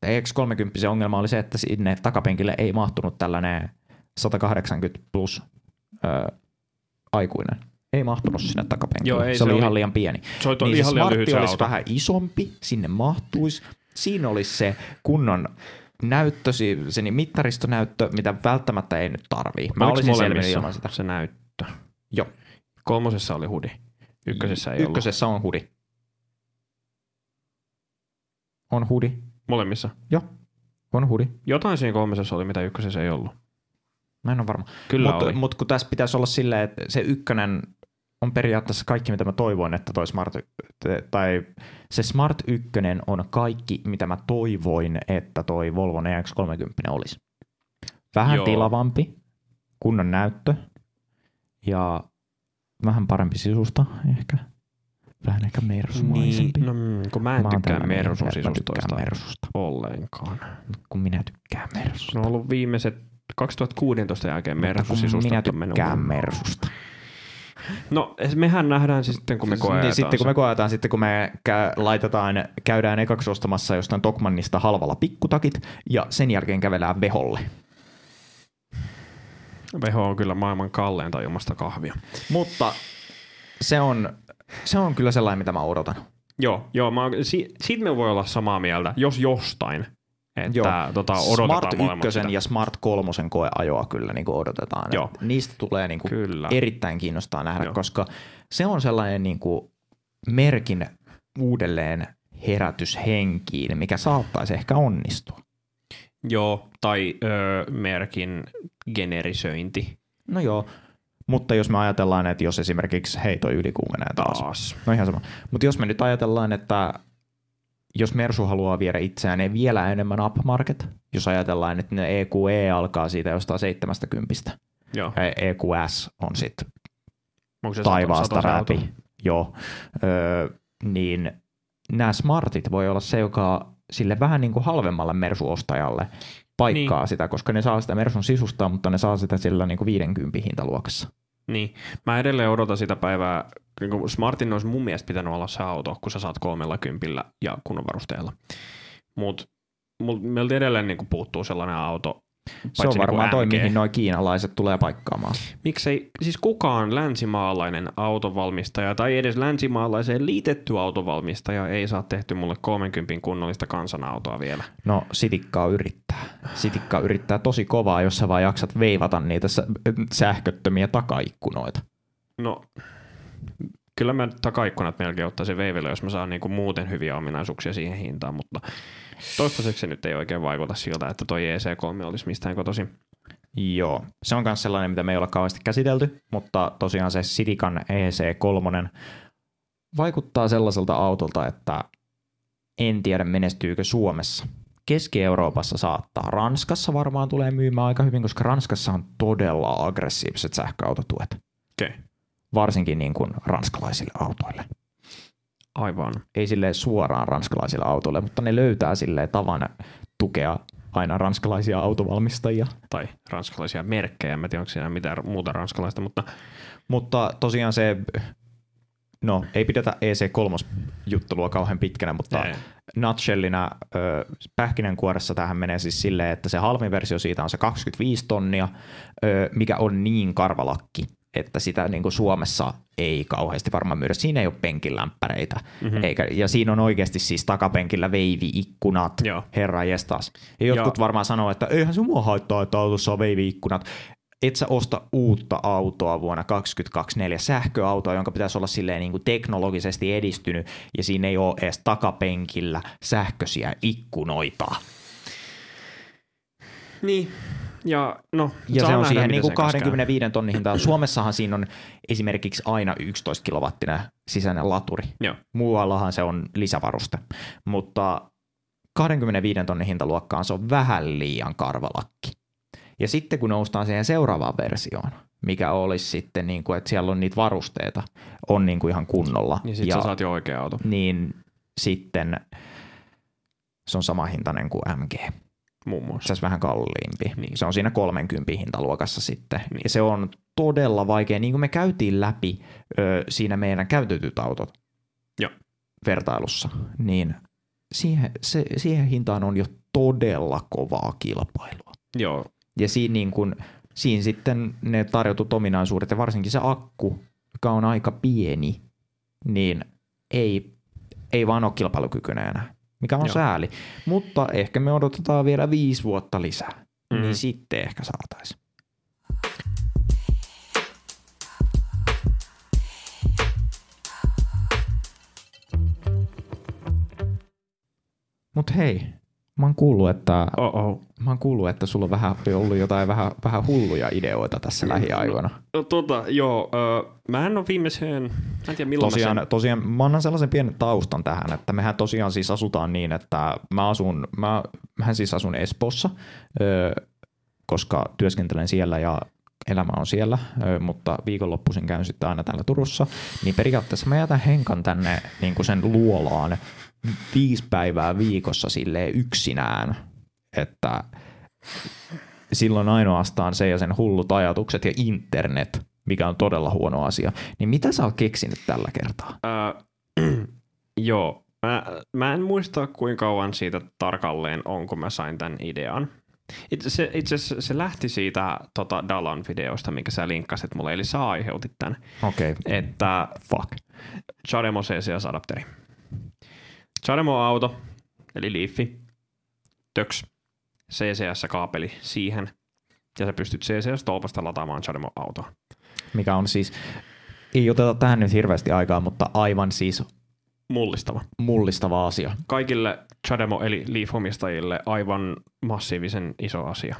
Speaker 1: X30 se ongelma oli se, että sinne takapenkille ei mahtunut tällainen 180 plus ö, aikuinen. Ei mahtunut sinne takapenkille.
Speaker 2: Joo, ei,
Speaker 1: se,
Speaker 2: se
Speaker 1: oli,
Speaker 2: oli-
Speaker 1: ihan liian pieni.
Speaker 2: Se oli
Speaker 1: Niin se
Speaker 2: ihan liian
Speaker 1: Smartti
Speaker 2: lyhyt se
Speaker 1: olisi
Speaker 2: auto.
Speaker 1: vähän isompi, sinne mahtuisi. Siinä olisi se kunnon näyttö, se mittaristonäyttö, mitä välttämättä ei nyt tarvii. Mä
Speaker 2: Oliko
Speaker 1: olisin selvinnyt ilman sitä.
Speaker 2: se näyttö?
Speaker 1: Joo.
Speaker 2: Kolmosessa oli hudi. Ykkösessä ei
Speaker 1: Ykkösessä on hudi. On hudi.
Speaker 2: ollut. Molemmissa.
Speaker 1: Joo, on hudi.
Speaker 2: Jotain siinä kolmosessa oli, mitä ykkösessä ei ollut.
Speaker 1: Mä en ole varma.
Speaker 2: Kyllä
Speaker 1: Mutta mut kun tässä pitäisi olla silleen, että se ykkönen on periaatteessa kaikki, mitä mä toivoin, että toi Smart, tai se Smart 1 on kaikki, mitä mä toivoin, että toi Volvo EX30 olisi. Vähän
Speaker 2: Joo.
Speaker 1: tilavampi, kunnon näyttö ja vähän parempi sisusta ehkä. vähän ehkä mersumaisempi.
Speaker 2: Niin, no, mm, kun mä en
Speaker 1: Mä
Speaker 2: tykkää Mersun sisustoista
Speaker 1: Mersusta,
Speaker 2: ollenkaan.
Speaker 1: kun minä tykkään Mersusta.
Speaker 2: Se on ollut viimeiset 2016 jälkeen Mersun
Speaker 1: kun
Speaker 2: sisustot
Speaker 1: minä tykkään
Speaker 2: huonoon.
Speaker 1: Mersusta.
Speaker 2: No mehän nähdään se sitten, kun me koetaan
Speaker 1: niin sitten kun me koetaan, sitten kun me kä- laitetaan, käydään ekaksi ostamassa jostain Tokmannista halvalla pikkutakit ja sen jälkeen kävelään veholle.
Speaker 2: Veho on kyllä maailman kalleinta ilmasta kahvia.
Speaker 1: Mutta se on, se on kyllä sellainen, mitä mä odotan.
Speaker 2: Joo, joo mä, si, siitä me voi olla samaa mieltä, jos jostain. Että
Speaker 1: Joo.
Speaker 2: tota,
Speaker 1: Smart
Speaker 2: molemmat
Speaker 1: 1
Speaker 2: sitä.
Speaker 1: ja Smart 3 koeajoa kyllä niin kuin odotetaan.
Speaker 2: Joo.
Speaker 1: Et Niistä tulee niin kuin
Speaker 2: Kyllä.
Speaker 1: erittäin kiinnostaa nähdä,
Speaker 2: Joo.
Speaker 1: koska se on sellainen niin kuin merkin uudelleen herätys henkiin, mikä saattaisi ehkä onnistua.
Speaker 2: Joo, tai öö, merkin generisöinti
Speaker 1: No joo, mutta jos me ajatellaan, että jos esimerkiksi, hei toi ylikuumenee taas.
Speaker 2: taas.
Speaker 1: No ihan sama. Mutta jos me nyt ajatellaan, että jos Mersu haluaa viedä itseään niin vielä enemmän upmarket, jos ajatellaan, että ne EQE alkaa siitä jostain 70
Speaker 2: Joo.
Speaker 1: ja EQS on sitten taivaasta läpi, joo, öö, niin nämä smartit voi olla se, joka sille vähän niin kuin halvemmalle Mersu-ostajalle paikkaa niin. sitä, koska ne saa sitä Mersun sisusta, mutta ne saa sitä sillä niin kuin 50 hintaluokassa.
Speaker 2: Niin. Mä edelleen odotan sitä päivää, niin Smartin olisi mun mielestä pitänyt olla se auto, kun sä saat kolmella kympillä ja kunnon varusteella. Mutta meiltä edelleen niin kuin puuttuu sellainen auto.
Speaker 1: Se on
Speaker 2: paitsi
Speaker 1: varmaan
Speaker 2: niinku
Speaker 1: toi, mihin noi kiinalaiset tulee paikkaamaan.
Speaker 2: Miksei siis kukaan länsimaalainen autovalmistaja tai edes länsimaalaiseen liitetty autovalmistaja ei saa tehty mulle 30 kunnollista kansanautoa vielä.
Speaker 1: No, Sitikkaa yrittää. Sitikkaa yrittää tosi kovaa, jos sä vaan jaksat veivata niitä sä- sähköttömiä takaikkunoita.
Speaker 2: No, kyllä mä takaikkunat melkein ottaisin veivelle, jos mä saan niinku muuten hyviä ominaisuuksia siihen hintaan, mutta toistaiseksi se nyt ei oikein vaikuta siltä, että toi EC3 olisi mistään kotoisin.
Speaker 1: Joo, se on myös sellainen, mitä me ei olla kauheasti käsitelty, mutta tosiaan se Sitikan EC3 vaikuttaa sellaiselta autolta, että en tiedä menestyykö Suomessa. Keski-Euroopassa saattaa. Ranskassa varmaan tulee myymään aika hyvin, koska Ranskassa on todella aggressiiviset sähköautotuet.
Speaker 2: Okei. Okay.
Speaker 1: Varsinkin niin kuin ranskalaisille autoille.
Speaker 2: Aivan.
Speaker 1: Ei sille suoraan ranskalaisille autoille, mutta ne löytää sille tavan tukea aina ranskalaisia autovalmistajia.
Speaker 2: Tai ranskalaisia merkkejä, en tiedä, onko siinä mitään muuta ranskalaista, mutta
Speaker 1: Mutta tosiaan se, no ei pidetä EC3-juttelua kauhean pitkänä, mutta
Speaker 2: Ei.
Speaker 1: nutshellina pähkinänkuoressa tähän menee siis silleen, että se halvin versio siitä on se 25 tonnia, mikä on niin karvalakki, että sitä niin kuin Suomessa ei kauheasti varmaan myydä. Siinä ei ole penkilämpäreitä,
Speaker 2: Mhm.
Speaker 1: mm-hmm. eikä, ja siinä on oikeasti siis takapenkillä veivi-ikkunat,
Speaker 2: Joo.
Speaker 1: herra jestas. Ja jotkut
Speaker 2: Ja-
Speaker 1: varmaan sanoo, että eihän se mua haittaa, että autossa on veivi-ikkunat. Et sä osta uutta autoa vuonna 2024, sähköautoa, jonka pitäisi olla silleen niin kuin teknologisesti edistynyt, ja siinä ei ole edes takapenkillä sähköisiä ikkunoita.
Speaker 2: Niin. Ja no,
Speaker 1: Ja se on siihen niin kuin
Speaker 2: sen kanssa käy.
Speaker 1: 25 tonnin hintaan. Suomessahan siinä on esimerkiksi aina 11 kilowattinen sisäinen laturi.
Speaker 2: Joo.
Speaker 1: Muuallahan se on lisävaruste. Mutta 25 tonnin hintaluokkaan se on vähän liian karvalakki. Ja sitten kun noustaan siihen seuraavaan versioon, mikä olisi sitten, niin kuin, että siellä on niitä varusteita, on niin kuin ihan kunnolla.
Speaker 2: Niin sit
Speaker 1: ja
Speaker 2: sä saat jo oikea auto.
Speaker 1: niin sitten se on sama hintainen kuin MG.
Speaker 2: Muun muassa.
Speaker 1: Se olisi vähän kalliimpi.
Speaker 2: Niin.
Speaker 1: Se on siinä 30 hintaluokassa sitten.
Speaker 2: Niin.
Speaker 1: Ja se on todella vaikea. Niin kuin me käytiin läpi ö, siinä meidän käytetyt autot
Speaker 2: Joo.
Speaker 1: vertailussa, niin siihen, se, siihen hintaan on jo todella kovaa kilpailua.
Speaker 2: Joo.
Speaker 1: Ja siinä, niin kuin, siinä sitten ne tarjotut ominaisuudet ja varsinkin se akku, joka on aika pieni, niin ei, ei vaan ole kilpailukykyinen enää, mikä on
Speaker 2: Joo.
Speaker 1: Sääli. Mutta ehkä me odotetaan vielä viisi vuotta lisää,
Speaker 2: Mhm.
Speaker 1: mm. niin sitten ehkä saataisiin. Mutta hei, mä oon kuullut, että
Speaker 2: Oh-oh.
Speaker 1: Mä oon kuullut, että sulla on vähän, ollut jotain vähän, vähän hulluja ideoita tässä lähiaikoina.
Speaker 2: No, tota, joo, ö, mä en ole viimeiseen, mä en tiedä milloin
Speaker 1: Tosiaan,
Speaker 2: mä sen,
Speaker 1: tosiaan, mä annan sellaisen pienen taustan tähän, että mehän tosiaan siis asutaan niin, että mä asun, mä, mähän siis asun Espoossa, ö, koska työskentelen siellä ja elämä on siellä, mutta viikonloppuisin käyn sitten aina täällä Turussa, niin periaatteessa mä jätän Henkan tänne niin kuin sen luolaan viisi päivää viikossa sille yksinään, että silloin ainoastaan se ja sen hullut ajatukset ja internet, mikä on todella huono asia. Niin mitä sä oot keksinyt tällä kertaa?
Speaker 2: Öö, joo, mä, mä en muista kuinka kauan siitä tarkalleen on, kun mä sain tämän idean. Itse, se, itse asiassa se lähti siitä tota Dalan videosta, minkä sä linkkasit mulle, eli sä aiheutit tämän.
Speaker 1: Okei, okay.
Speaker 2: Että
Speaker 1: fuck.
Speaker 2: Charemo CCS-adapteri. Charemo-auto, eli Leafi, töks, CCS-kaapeli siihen, ja sä pystyt CCS-tolpasta lataamaan Charemo-autoa.
Speaker 1: Mikä on siis, ei oteta tähän nyt hirveästi aikaa, mutta aivan siis
Speaker 2: Mullistava.
Speaker 1: mullistava asia.
Speaker 2: Kaikille Chademo eli Leaf-omistajille aivan massiivisen iso asia.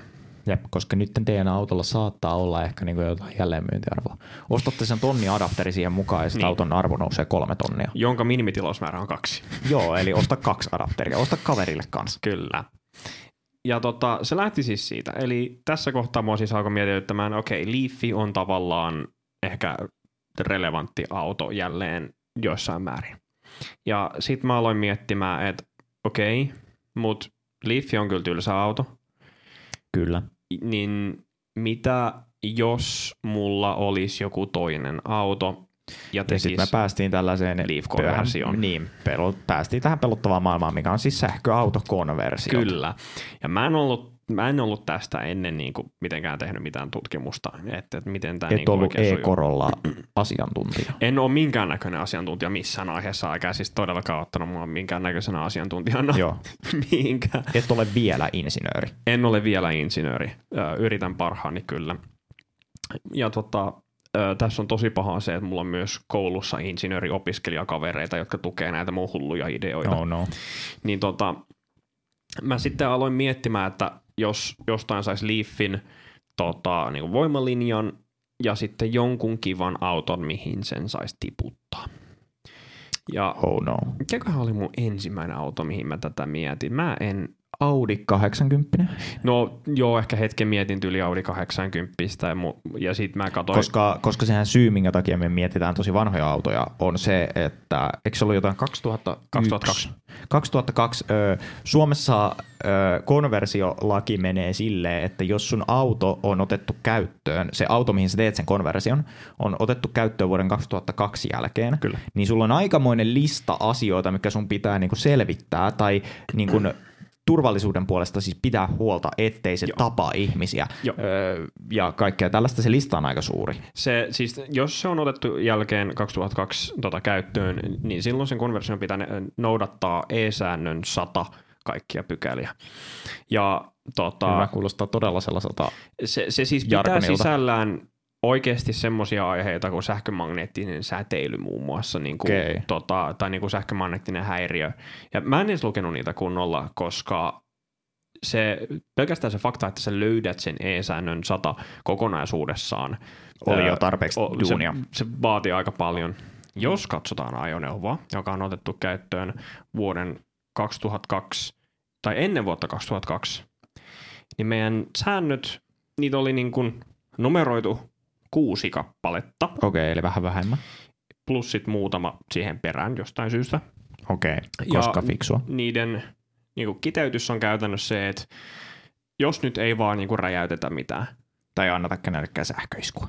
Speaker 1: Jep, koska nyt teidän autolla saattaa olla ehkä niin jotain jälleenmyyntiarvoa. Ostatte sen tonni adapteri siihen mukaan ja sitten
Speaker 2: Niin.
Speaker 1: auton arvo nousee kolme tonnia.
Speaker 2: Jonka minimitilausmäärä on kaksi.
Speaker 1: Joo, eli osta kaksi adapteria. Osta kaverille kanssa.
Speaker 2: Kyllä. Ja tota, se lähti siis siitä. Eli tässä kohtaa mua siis alkoi mietityttämään, okei, okay, Leafi on tavallaan ehkä relevantti auto jälleen jossain määrin. Ja sitten mä aloin miettimään, että okei, okay, mutta Leafi on kyllä tylsä auto,
Speaker 1: Kyllä.
Speaker 2: niin mitä jos mulla olisi joku toinen auto ja
Speaker 1: Ja
Speaker 2: tekisi...
Speaker 1: sitten me päästiin tällaiseen
Speaker 2: Leaf-konversioon.
Speaker 1: pöhän- Niin, pelu, päästiin tähän pelottavaan maailmaan, mikä on siis sähköautokonversio.
Speaker 2: Kyllä. Ja mä en ollut, mä en ollut tästä ennen niin kuin mitenkään tehnyt mitään tutkimusta, että, että miten tämä
Speaker 1: Et
Speaker 2: niin
Speaker 1: ollut
Speaker 2: sujuu.
Speaker 1: e-korolla asiantuntija.
Speaker 2: En ole minkäännäköinen asiantuntija missään aiheessa, eikä siis todellakaan ottanut mua minkäännäköisenä asiantuntijana
Speaker 1: Joo.
Speaker 2: mihinkään.
Speaker 1: Et ole vielä insinööri.
Speaker 2: En ole vielä insinööri. Yritän parhaani kyllä. Ja tota, tässä on tosi pahaa se, että mulla on myös koulussa insinööriopiskelijakavereita, jotka tukee näitä mun hulluja ideoita.
Speaker 1: Oh no.
Speaker 2: Niin tota, mä sitten aloin miettimään, että jos jostain saisi Leafin tota, niin kuin voimalinjan ja sitten jonkun kivan auton, mihin sen saisi tiputtaa. Ja
Speaker 1: Oh no.
Speaker 2: mikäköhän oli mun ensimmäinen auto, mihin mä tätä mietin? Mä en,
Speaker 1: Audi 80.
Speaker 2: no joo, ehkä hetken mietin yli Audi 80 ja, mu- ja sit mä katsoin,
Speaker 1: Koska, koska sehän syy, minkä takia me mietitään tosi vanhoja autoja, on se, että eikö se ollut jotain 2001?
Speaker 2: 2002.
Speaker 1: 2002 ö, Suomessa ö, konversiolaki menee silleen, että jos sun auto on otettu käyttöön, se auto, mihin sä teet sen konversion, on otettu käyttöön vuoden 2002 jälkeen,
Speaker 2: Kyllä.
Speaker 1: niin sulla on aikamoinen lista asioita, mikä sun pitää niinku selvittää tai niinku turvallisuuden puolesta siis pitää huolta, ettei se
Speaker 2: Joo.
Speaker 1: tapa ihmisiä
Speaker 2: Joo.
Speaker 1: Öö, ja kaikkea tällaista. Se lista on aika suuri.
Speaker 2: Se, siis, jos se on otettu jälkeen 2002 tota, käyttöön, niin silloin sen konversion pitää noudattaa E-säännön 100 kaikkia pykäliä. Ja tota,
Speaker 1: Hyvä, kuulostaa todella sellaiselta.
Speaker 2: se, se siis pitää
Speaker 1: Jargonilta.
Speaker 2: sisällään oikeasti semmoisia aiheita kuin sähkömagneettinen säteily muun muassa, niin kuin,
Speaker 1: Okei.
Speaker 2: tota, tai niin kuin sähkömagneettinen häiriö. Ja mä en edes lukenut niitä kunnolla, koska se, pelkästään se fakta, että sä löydät sen E-säännön 100 kokonaisuudessaan,
Speaker 1: Oli jo tarpeeksi
Speaker 2: o-
Speaker 1: duunia.
Speaker 2: Se, se vaatii aika paljon. Jos katsotaan ajoneuvoa, joka on otettu käyttöön vuoden 2002 tai ennen vuotta 2002, niin meidän säännöt, niitä oli niin kuin numeroitu kuusi kappaletta,
Speaker 1: Okei, eli vähän vähemmän.
Speaker 2: plus sit muutama siihen perään jostain syystä.
Speaker 1: Okei, koska
Speaker 2: Ja-
Speaker 1: fiksua.
Speaker 2: Niiden niin kuin kiteytys on käytännössä se, että jos nyt ei vaan niin kuin räjäytetä mitään,
Speaker 1: Tai anneta kenellekään sähköiskua.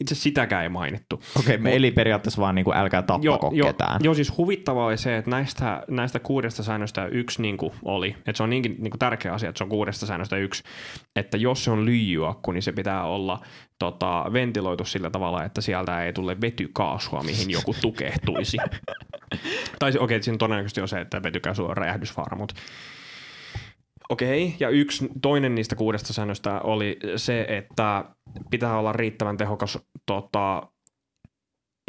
Speaker 2: Itse sitäkään ei mainittu.
Speaker 1: Okei, me eli periaatteessa vaan niin kuin älkää tappako
Speaker 2: joo,
Speaker 1: ketään.
Speaker 2: joo, siis huvittavaa oli se, että näistä, näistä kuudesta säännöstä yksi niin kuin oli, että se on niinkin niin kuin tärkeä asia, että se on kuudesta säännöstä yksi, että jos se on lyijyakku, niin se pitää olla tota, ventiloitu sillä tavalla, että sieltä ei tule vetykaasua, mihin joku tukehtuisi. tai okei, okay, siinä todennäköisesti on se, että vetykaasu on räjähdysvaara, mutta Okei, ja yksi toinen niistä kuudesta säännöstä oli se, että pitää olla riittävän tehokas tota,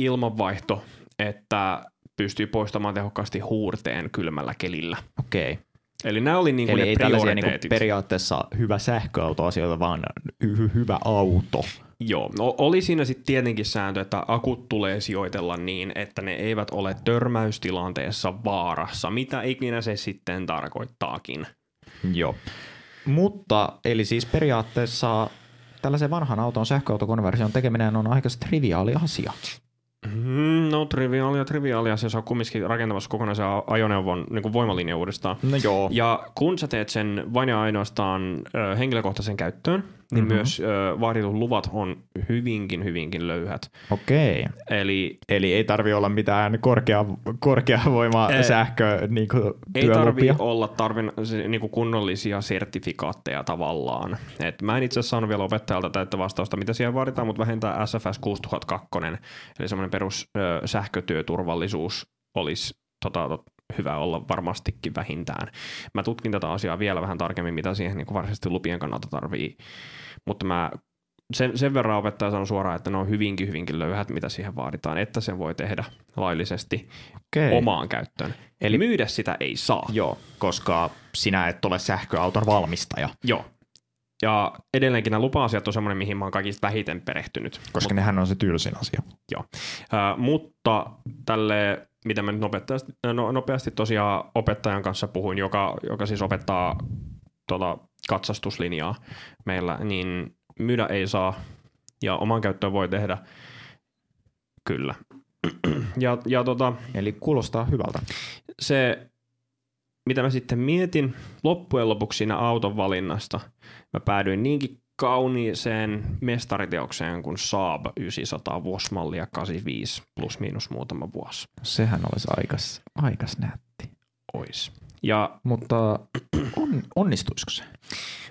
Speaker 2: ilmanvaihto, että pystyy poistamaan tehokkaasti huurteen kylmällä kelillä.
Speaker 1: Okei.
Speaker 2: Eli nämä oli niin kuin
Speaker 1: Eli
Speaker 2: ne
Speaker 1: ei tällaisia niin kuin periaatteessa hyvä sähköautoasioita, vaan hy- hyvä auto.
Speaker 2: Joo, no oli siinä sitten tietenkin sääntö, että akut tulee sijoitella niin, että ne eivät ole törmäystilanteessa vaarassa, mitä ikinä se sitten tarkoittaakin.
Speaker 1: Joo. Mutta, eli siis periaatteessa tällaisen vanhan auton sähköautokonversion tekeminen on aika triviaali asia.
Speaker 2: Mm, no triviaalia, triviaalia. Se on kumminkin rakentamassa kokonaisen ajoneuvon niin voimalinja uudestaan.
Speaker 1: No joo.
Speaker 2: Ja kun sä teet sen vain ja ainoastaan ö, henkilökohtaisen käyttöön, niin
Speaker 1: Mhm.
Speaker 2: mm-hmm. myös ö, vaaditut luvat on hyvinkin, hyvinkin löyhät.
Speaker 1: Okei.
Speaker 2: Eli
Speaker 1: Eli ei tarvi olla mitään korkea, korkeavoima
Speaker 2: Ei.
Speaker 1: sähkö niin kuin,
Speaker 2: ei tarvi olla tarvin, niin kuin kunnollisia sertifikaatteja tavallaan. Et mä en itse asiassa saanut vielä opettajalta täyttä vastausta, mitä siellä vaaditaan, mutta vähintään SFS 6002, eli semmoinen perus ö, sähkötyöturvallisuus olisi tota, tot, hyvä olla varmastikin vähintään. Mä tutkin tätä asiaa vielä vähän tarkemmin, mitä siihen niin varsinaisesti lupien kannalta tarvii, mutta mä sen, sen verran opettaja sanoi suoraan, että ne on hyvinkin, hyvinkin löyhät, mitä siihen vaaditaan, että sen voi tehdä laillisesti
Speaker 1: Okei.
Speaker 2: omaan käyttöön. Eli myydä sitä ei saa.
Speaker 1: Joo, koska sinä et ole sähköauton valmistaja,
Speaker 2: Joo. Ja edelleenkin nämä lupa-asiat on semmoinen, mihin mä oon kaikista vähiten perehtynyt.
Speaker 1: koska Mut, nehän on se tylsin asia.
Speaker 2: Ää, mutta tälle, mitä mä nyt nopeasti, no, nopeasti tosiaan opettajan kanssa puhuin, joka, joka siis opettaa tota, katsastuslinjaa meillä, niin myydä ei saa ja oman käyttöön voi tehdä kyllä. ja, ja tota,
Speaker 1: Eli kuulostaa hyvältä.
Speaker 2: se, mitä mä sitten mietin loppujen lopuksi siinä auton valinnasta, mä päädyin niinkin kauniiseen mestariteokseen kuin Saab 900 vuosimallia 85 plus miinus muutama vuosi
Speaker 1: Sehän olisi aikas, aikas nätti.
Speaker 2: ois. Ja
Speaker 1: Mutta on, onnistuisiko se?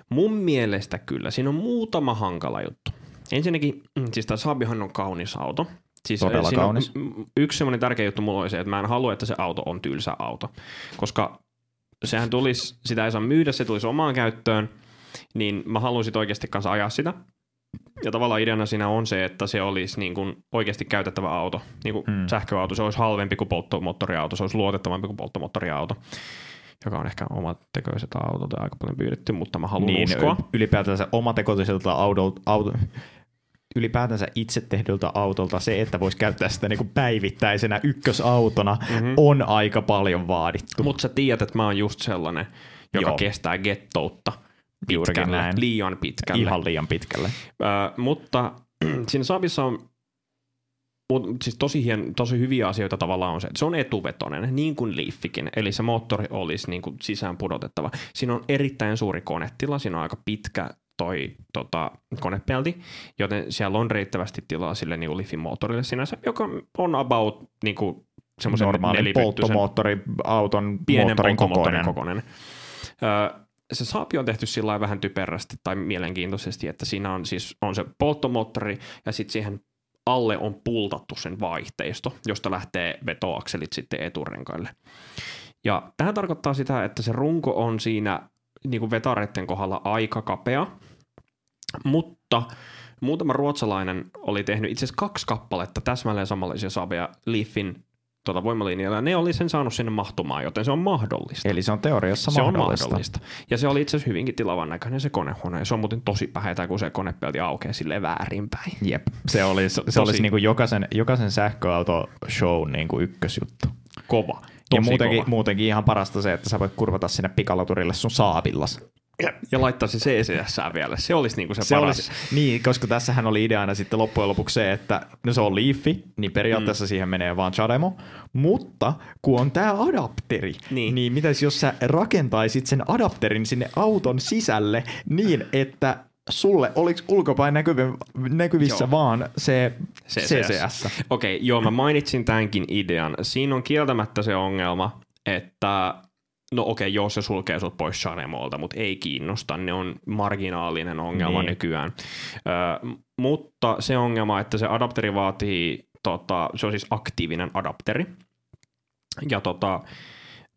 Speaker 2: mun mielestä kyllä, siinä on muutama hankala juttu. Ensinnäkin, mm, siis tämä Saabihan on kaunis auto. Siis
Speaker 1: Todella
Speaker 2: on-
Speaker 1: kaunis.
Speaker 2: mm, yksi semmoinen tärkeä juttu mulla oli se, että mä en halua, että se auto on tylsä auto. Koska sehän tulisi, sitä ei saa myydä, se tulisi omaan käyttöön, niin mä haluaisin oikeasti kanssa ajaa sitä. Ja tavallaan ideana siinä on se, että se olisi niin kuin oikeasti käytettävä auto, niin kuin
Speaker 1: Mm.
Speaker 2: mm. sähköauto. Se olisi halvempi kuin polttomoottoriauto, se olisi luotettavampi kuin polttomoottoriauto, joka on ehkä omat tekoiset autot ja aika paljon pyydetty, mutta mä haluan
Speaker 1: niin,
Speaker 2: uskoa.
Speaker 1: ylipäätänsä omatekoiselta autolta, auto, ylipäätänsä itse tehdyltä autolta se, että voisi käyttää sitä niin kuin päivittäisenä ykkösautona,
Speaker 2: Mhm.
Speaker 1: on aika paljon vaadittu.
Speaker 2: Mutta sä tiedät, että mä oon just sellainen, joka
Speaker 1: Joo.
Speaker 2: Kestää gettoutta pitkälle,
Speaker 1: näin.
Speaker 2: liian pitkälle.
Speaker 1: Ihan liian pitkälle.
Speaker 2: Ö, mutta siinä Saabissa on mut, siis tosi, hien, tosi hyviä asioita tavallaan on se, että se on etuvetoinen, niin kuin Leafikin, eli se moottori olisi niin kuin sisään pudotettava. Siinä on erittäin suuri konetila, siinä on aika pitkä toi tota, konepelti, joten siellä on riittävästi tilaa sille niin Leafin moottorille sinänsä, joka on about niin kuin semmoisen
Speaker 1: Normaalin polttomoottoriauton
Speaker 2: pienen
Speaker 1: moottorin kokoinen.
Speaker 2: kokoinen. Öö, se saapi on tehty sillä vähän typerästi tai mielenkiintoisesti, että siinä on siis on se polttomoottori ja sitten siihen alle on pultattu sen vaihteisto, josta lähtee vetoakselit sitten eturenkaille. Ja tähän tarkoittaa sitä, että se runko on siinä niin kuin vetareiden kohdalla aika kapea, mutta muutama ruotsalainen oli tehnyt itse asiassa kaksi kappaletta täsmälleen samanlaisia saabeja Leafin tota, voimalinjalla, ja ne oli sen saanut sinne mahtumaan, joten se on mahdollista.
Speaker 1: Eli se on teoriassa
Speaker 2: se
Speaker 1: mahdollista.
Speaker 2: on mahdollista. Ja se oli itse asiassa hyvinkin tilavan näköinen se konehuone, ja se on muuten tosi päheitä, kun se konepelti aukeaa sille väärinpäin.
Speaker 1: Jep, se olisi, se olisi niin kuin jokaisen, jokaisen sähköauto show niin kuin ykkösjuttu.
Speaker 2: Kova.
Speaker 1: ja
Speaker 2: Tosi
Speaker 1: muutenkin,
Speaker 2: kova.
Speaker 1: muutenkin ihan parasta se, että sä voit kurvata sinne pikalaturille sun saabillas.
Speaker 2: Ja, ja laittaa se CCS vielä. Se olisi niinku se,
Speaker 1: Se
Speaker 2: paras.
Speaker 1: olisi, niin, koska tässähän oli ideana sitten loppujen lopuksi se, että no se on Leafi, niin periaatteessa mm. siihen menee vaan Chademo, mutta kun on tämä adapteri, niin,
Speaker 2: Niin.
Speaker 1: mitäs jos sä rakentaisit sen adapterin sinne auton sisälle niin, että sulle olisi ulkopäin näkyvi, näkyvissä Joo. Vaan se
Speaker 2: CCS.
Speaker 1: CCS.
Speaker 2: Okei, joo, mä mainitsin tämänkin idean. Siinä on kieltämättä se ongelma, että no okei, joo, se sulkee sut pois Shanemolta, mutta ei kiinnosta. Ne on marginaalinen ongelma
Speaker 1: Niin.
Speaker 2: nykyään. Ö, mutta se ongelma, että se adapteri vaatii, tota, se on siis aktiivinen adapteri. Ja tota,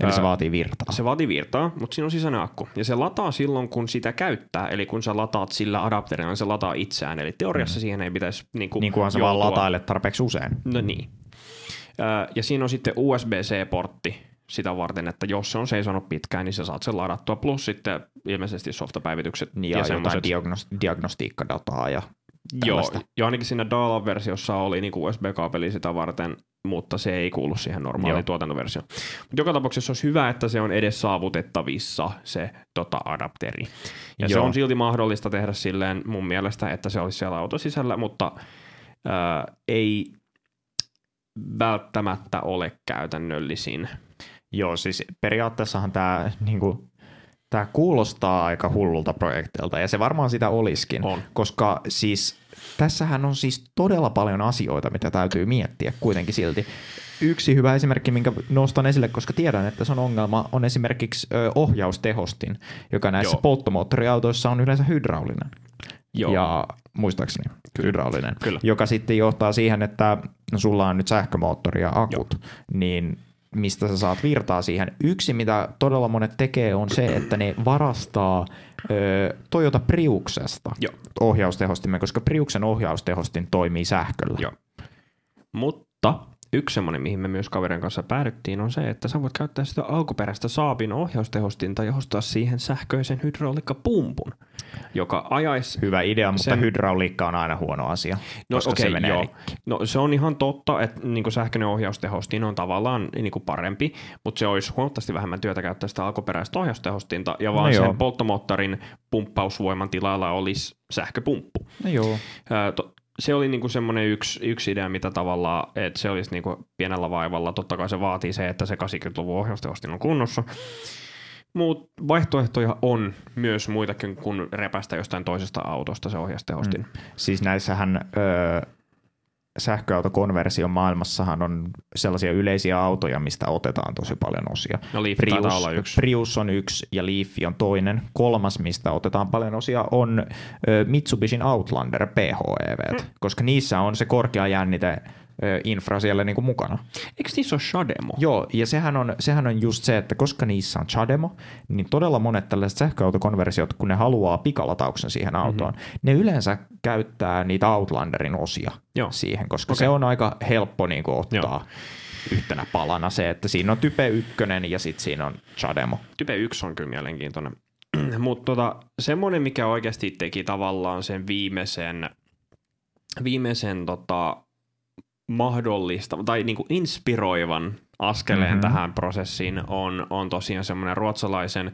Speaker 1: Eli se vaatii virtaa.
Speaker 2: se vaatii virtaa, mutta siinä on sisäinen akku. Ja se lataa silloin, kun sitä käyttää. Eli kun sä lataat sillä adapterilla, niin se lataa itseään. Eli teoriassa mm. siihen ei pitäisi niin kuin,
Speaker 1: niin sä vaan latailet tarpeeksi usein.
Speaker 2: No niin. Ja siinä on sitten USB-C-portti sitä varten, että jos se on seisonut pitkään, niin sä saat sen ladattua. Plus sitten ilmeisesti softapäivitykset
Speaker 1: Niin, ja, ja jotain
Speaker 2: semmoset.
Speaker 1: diagnos- diagnostiikkadataa ja
Speaker 2: Joo,
Speaker 1: tällaista.
Speaker 2: ja ainakin siinä Daala-versiossa oli niin USB-kaapeli sitä varten, mutta se ei kuulu siihen normaaliin
Speaker 1: Joo.
Speaker 2: tuotantoversioon. Mutta joka tapauksessa olisi hyvä, että se on edes saavutettavissa se tota, adapteri. Ja se
Speaker 1: Joo.
Speaker 2: on silti mahdollista tehdä silleen mun mielestä, että se olisi siellä auton sisällä, mutta ää, ei välttämättä ole käytännöllisin.
Speaker 1: Joo, siis periaatteessahan tämä niinku, tää kuulostaa aika hullulta projektilta, ja se varmaan sitä olisikin,
Speaker 2: On.
Speaker 1: koska siis tässähän on siis todella paljon asioita, mitä täytyy miettiä kuitenkin silti. Yksi hyvä esimerkki, minkä nostan esille, koska tiedän, että se on ongelma, on esimerkiksi ohjaustehostin, joka näissä
Speaker 2: Joo.
Speaker 1: polttomoottoriautoissa on yleensä hydraulinen.
Speaker 2: Joo.
Speaker 1: Ja muistaakseni hydraulinen,
Speaker 2: Kyllä.
Speaker 1: joka sitten johtaa siihen, että no, sulla on nyt sähkömoottori ja akut, Joo. niin mistä sä saat virtaa siihen. Yksi, mitä todella monet tekee, on se, että ne varastaa ö, Toyota Priuksesta
Speaker 2: Joo.
Speaker 1: ohjaustehostimen, koska Priuksen ohjaustehostin toimii sähköllä.
Speaker 2: Joo. Mutta yksi semmoinen, mihin me myös kaverin kanssa päädyttiin, on se, että sä voit käyttää sitä alkuperäistä Saabin ohjaustehostinta ja ostaa siihen sähköisen hydraulikkapumpun, joka ajaisi
Speaker 1: Hyvä idea, mutta
Speaker 2: Sen-
Speaker 1: hydrauliikka on aina huono asia,
Speaker 2: No
Speaker 1: koska
Speaker 2: okei,
Speaker 1: se menee
Speaker 2: joo.
Speaker 1: rikki.
Speaker 2: No se on ihan totta, että niin sähköinen ohjaustehostin on tavallaan niin parempi, mutta se olisi huomattavasti vähemmän työtä käyttää sitä alkuperäistä ohjaustehostinta ja vaan
Speaker 1: No joo.
Speaker 2: sen polttomoottorin pumppausvoiman tilalla olisi sähköpumppu.
Speaker 1: No joo.
Speaker 2: Ää, to, se oli niinku semmoinen yksi, yksi idea, mitä tavallaan, että se olisi niinku pienellä vaivalla. Totta kai se vaatii se, että se 80-luvun ohjaustehostin on kunnossa. Mutta vaihtoehtoja on myös muitakin kuin repästä jostain toisesta autosta se ohjaustehostin. Mm.
Speaker 1: Siis näissähän ö, sähköautokonversion maailmassahan on sellaisia yleisiä autoja, mistä otetaan tosi paljon osia.
Speaker 2: No Leaf taitaa olla yksi.
Speaker 1: Prius on yksi ja Leaf on toinen. Kolmas, mistä otetaan paljon osia, on Mitsubishin Outlander PHEV, mm. koska niissä on se korkea jännite infra siellä niinku mukana.
Speaker 2: Eikö niissä ole Shademo?
Speaker 1: Joo, ja sehän on, sehän on just se, että koska niissä on Chademo, niin todella monet tällaiset sähköautokonversiot, kun ne haluaa pikalatauksen siihen autoon, mm-hmm. ne yleensä käyttää niitä Outlanderin osia
Speaker 2: Joo.
Speaker 1: siihen, koska
Speaker 2: Okei.
Speaker 1: se on aika helppo niin kuin, ottaa.
Speaker 2: Joo.
Speaker 1: yhtenä palana se, että siinä on Type 1 ja sitten siinä on Chademo.
Speaker 2: Type 1 on kyllä mielenkiintoinen. Mutta tota, semmoinen, mikä oikeasti teki tavallaan sen viimeisen, viimeisen tota, mahdollista tai niinku inspiroivan askeleen
Speaker 1: Mhm.
Speaker 2: mm-hmm. tähän prosessiin on, on tosiaan semmoinen ruotsalaisen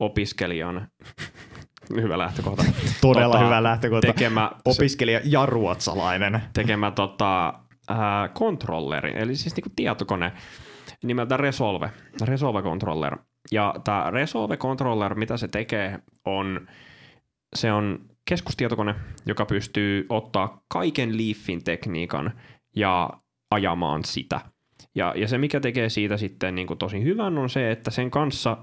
Speaker 2: opiskelijan hyvä lähtökohta.
Speaker 1: Todella
Speaker 2: Tota,
Speaker 1: hyvä lähtökohta.
Speaker 2: Tekemä,
Speaker 1: Opiskelija ja ruotsalainen.
Speaker 2: tekemä tota, ää, kontrolleri, eli siis niinku tietokone nimeltä Resolve, Resolve Controller. Ja tämä Resolve Controller, mitä se tekee, on se on keskustietokone, joka pystyy ottaa kaiken Leafin tekniikan ja ajamaan sitä. Ja, ja se, mikä tekee siitä sitten niin kuin tosi hyvän, on se, että sen kanssa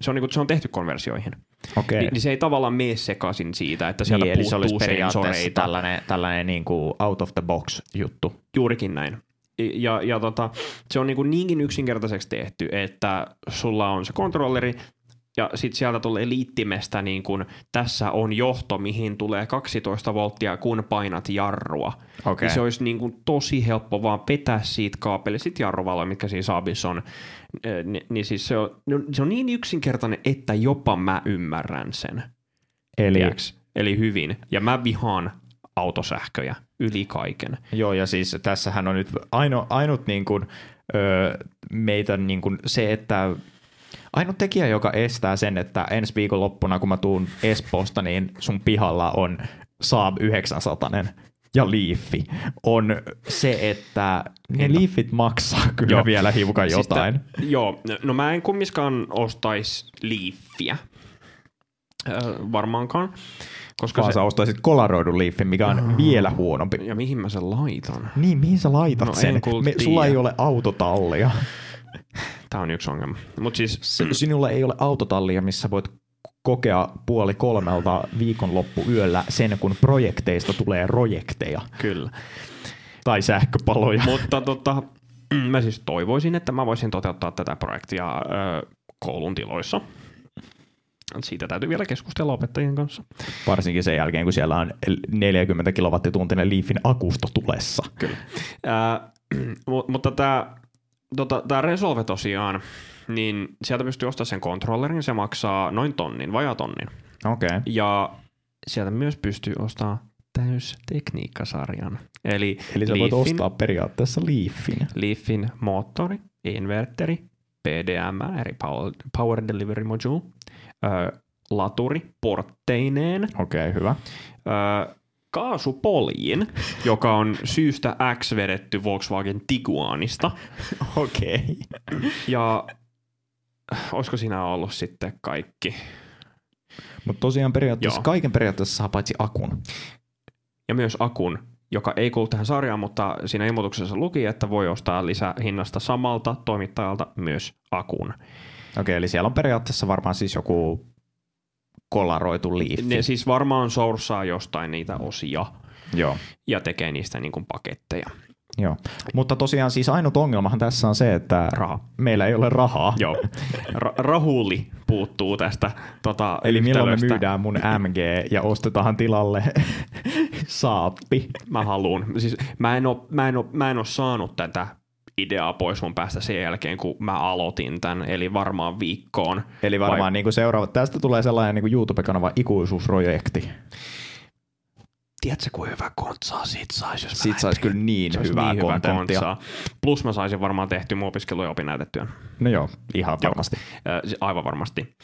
Speaker 2: se on, niin kuin, se on tehty konversioihin.
Speaker 1: Okei.
Speaker 2: Niin, niin se ei tavallaan mene sekaisin siitä, että sieltä
Speaker 1: Niin, eli se olisi
Speaker 2: puuttuu
Speaker 1: periaatteessa tällainen, tällainen niin kuin out of the box juttu.
Speaker 2: Juurikin näin. Ja, ja tota, se on niin kuin niinkin yksinkertaiseksi tehty, että sulla on se kontrolleri ja sitten sieltä tulee liittimestä niin kuin, tässä on johto, mihin tulee 12 volttia, kun painat jarrua. Niin se olisi niin kuin tosi helppo vaan vetää siitä kaapeli, sit jarruvaloja, mitkä siinä Saabissa on. Ni, niin siis se on, no, se on niin yksinkertainen, että jopa mä ymmärrän sen.
Speaker 1: Eli
Speaker 2: Tiedäks? Eli hyvin. Ja mä vihaan autosähköjä yli kaiken.
Speaker 1: Joo, ja siis tässähän on nyt aino, ainut niin kuin, ö, meitä niin kuin se, että ainut tekijä, joka estää sen, että ensi viikon loppuna, kun mä tuun Espoosta, niin sun pihalla on Saab 900 ja Leafi, on se, että ne Leafit maksaa kyllä
Speaker 2: Joo.
Speaker 1: Vielä hiukan jotain.
Speaker 2: Tä- joo, no mä en kummiskaan ostaisi Leafia. Öö, varmaankaan. Koska
Speaker 1: Vaan
Speaker 2: se,
Speaker 1: sä ostaisit kolaroidun Leafin, mikä on vielä huonompi.
Speaker 2: ja mihin mä sen laitan?
Speaker 1: Niin, mihin sä laitat
Speaker 2: No, en
Speaker 1: sen? Me, sulla ei ole autotallia.
Speaker 2: Tää on yksi ongelma. Mut siis,
Speaker 1: Sinulla ei ole autotallia, missä voit kokea puoli kolmelta viikonloppu yöllä sen, kun projekteista tulee projekteja
Speaker 2: kyllä.
Speaker 1: tai sähköpaloja.
Speaker 2: Mutta tota, mä siis toivoisin, että mä voisin toteuttaa tätä projektia öö, koulun tiloissa. Siitä täytyy vielä keskustella opettajien kanssa.
Speaker 1: Varsinkin sen jälkeen, kun siellä on 40 kilowattituntinen Leafin akusto tulessa.
Speaker 2: Kyllä. Mu- mutta tämä tota, tää Resolve tosiaan, niin sieltä pystyy ostamaan sen kontrollerin, se maksaa noin tonnin, vajaa tonnin.
Speaker 1: Okei. Okay.
Speaker 2: Ja sieltä myös pystyy ostamaan täystekniikkasarjan. Eli,
Speaker 1: Eli sä voit
Speaker 2: Leafin-
Speaker 1: ostaa periaatteessa Leafin.
Speaker 2: Leafin moottori, inverteri, PDM, eli Power, Power Delivery Module, ö, laturi portteineen,
Speaker 1: Okei, okay, hyvä.
Speaker 2: ö, kaasupoljin, joka on syystä X vedetty Volkswagen Tiguanista.
Speaker 1: Okei.
Speaker 2: Ja olisiko siinä ollut sitten kaikki?
Speaker 1: Mutta tosiaan periaatteessa
Speaker 2: Joo.
Speaker 1: kaiken periaatteessa saa paitsi akun.
Speaker 2: Ja myös akun, joka ei kuulu tähän sarjaan, mutta siinä ilmoituksessa luki, että voi ostaa lisähinnasta samalta toimittajalta myös akun.
Speaker 1: Okei, eli siellä on periaatteessa varmaan siis joku kolaroitu liifi.
Speaker 2: Ne siis varmaan sourcaa jostain niitä osia
Speaker 1: Joo.
Speaker 2: ja tekee niistä niin kuin paketteja.
Speaker 1: Joo. Mutta tosiaan siis ainut ongelmahan tässä on se, että
Speaker 2: Raha.
Speaker 1: meillä ei ole rahaa.
Speaker 2: Joo. Ra- Rahuli puuttuu tästä tota,
Speaker 1: Eli milloin me myydään mun MG ja ostetaan tilalle saappi.
Speaker 2: Mä haluun. Siis mä en, oo, mä, en oo, mä en oo saanut tätä ideaa pois mun päästä sen jälkeen, kun mä aloitin tämän, eli varmaan viikkoon.
Speaker 1: Eli varmaan
Speaker 2: Vai-
Speaker 1: niin kuin seuraava, tästä tulee sellainen niin kuin YouTube-kanava ikuisuusprojekti.
Speaker 2: Tiedätkö, kuin hyvä kontsaa siitä saisi, jos mä
Speaker 1: Siitä saisi kyllä niin
Speaker 2: Se
Speaker 1: hyvää
Speaker 2: niin hyvä kontsaa. Plus mä saisin varmaan tehtyä mun opiskelu- ja opinnäytetyön.
Speaker 1: No joo, ihan
Speaker 2: Joo.
Speaker 1: varmasti.
Speaker 2: Ö, se- Aivan varmasti.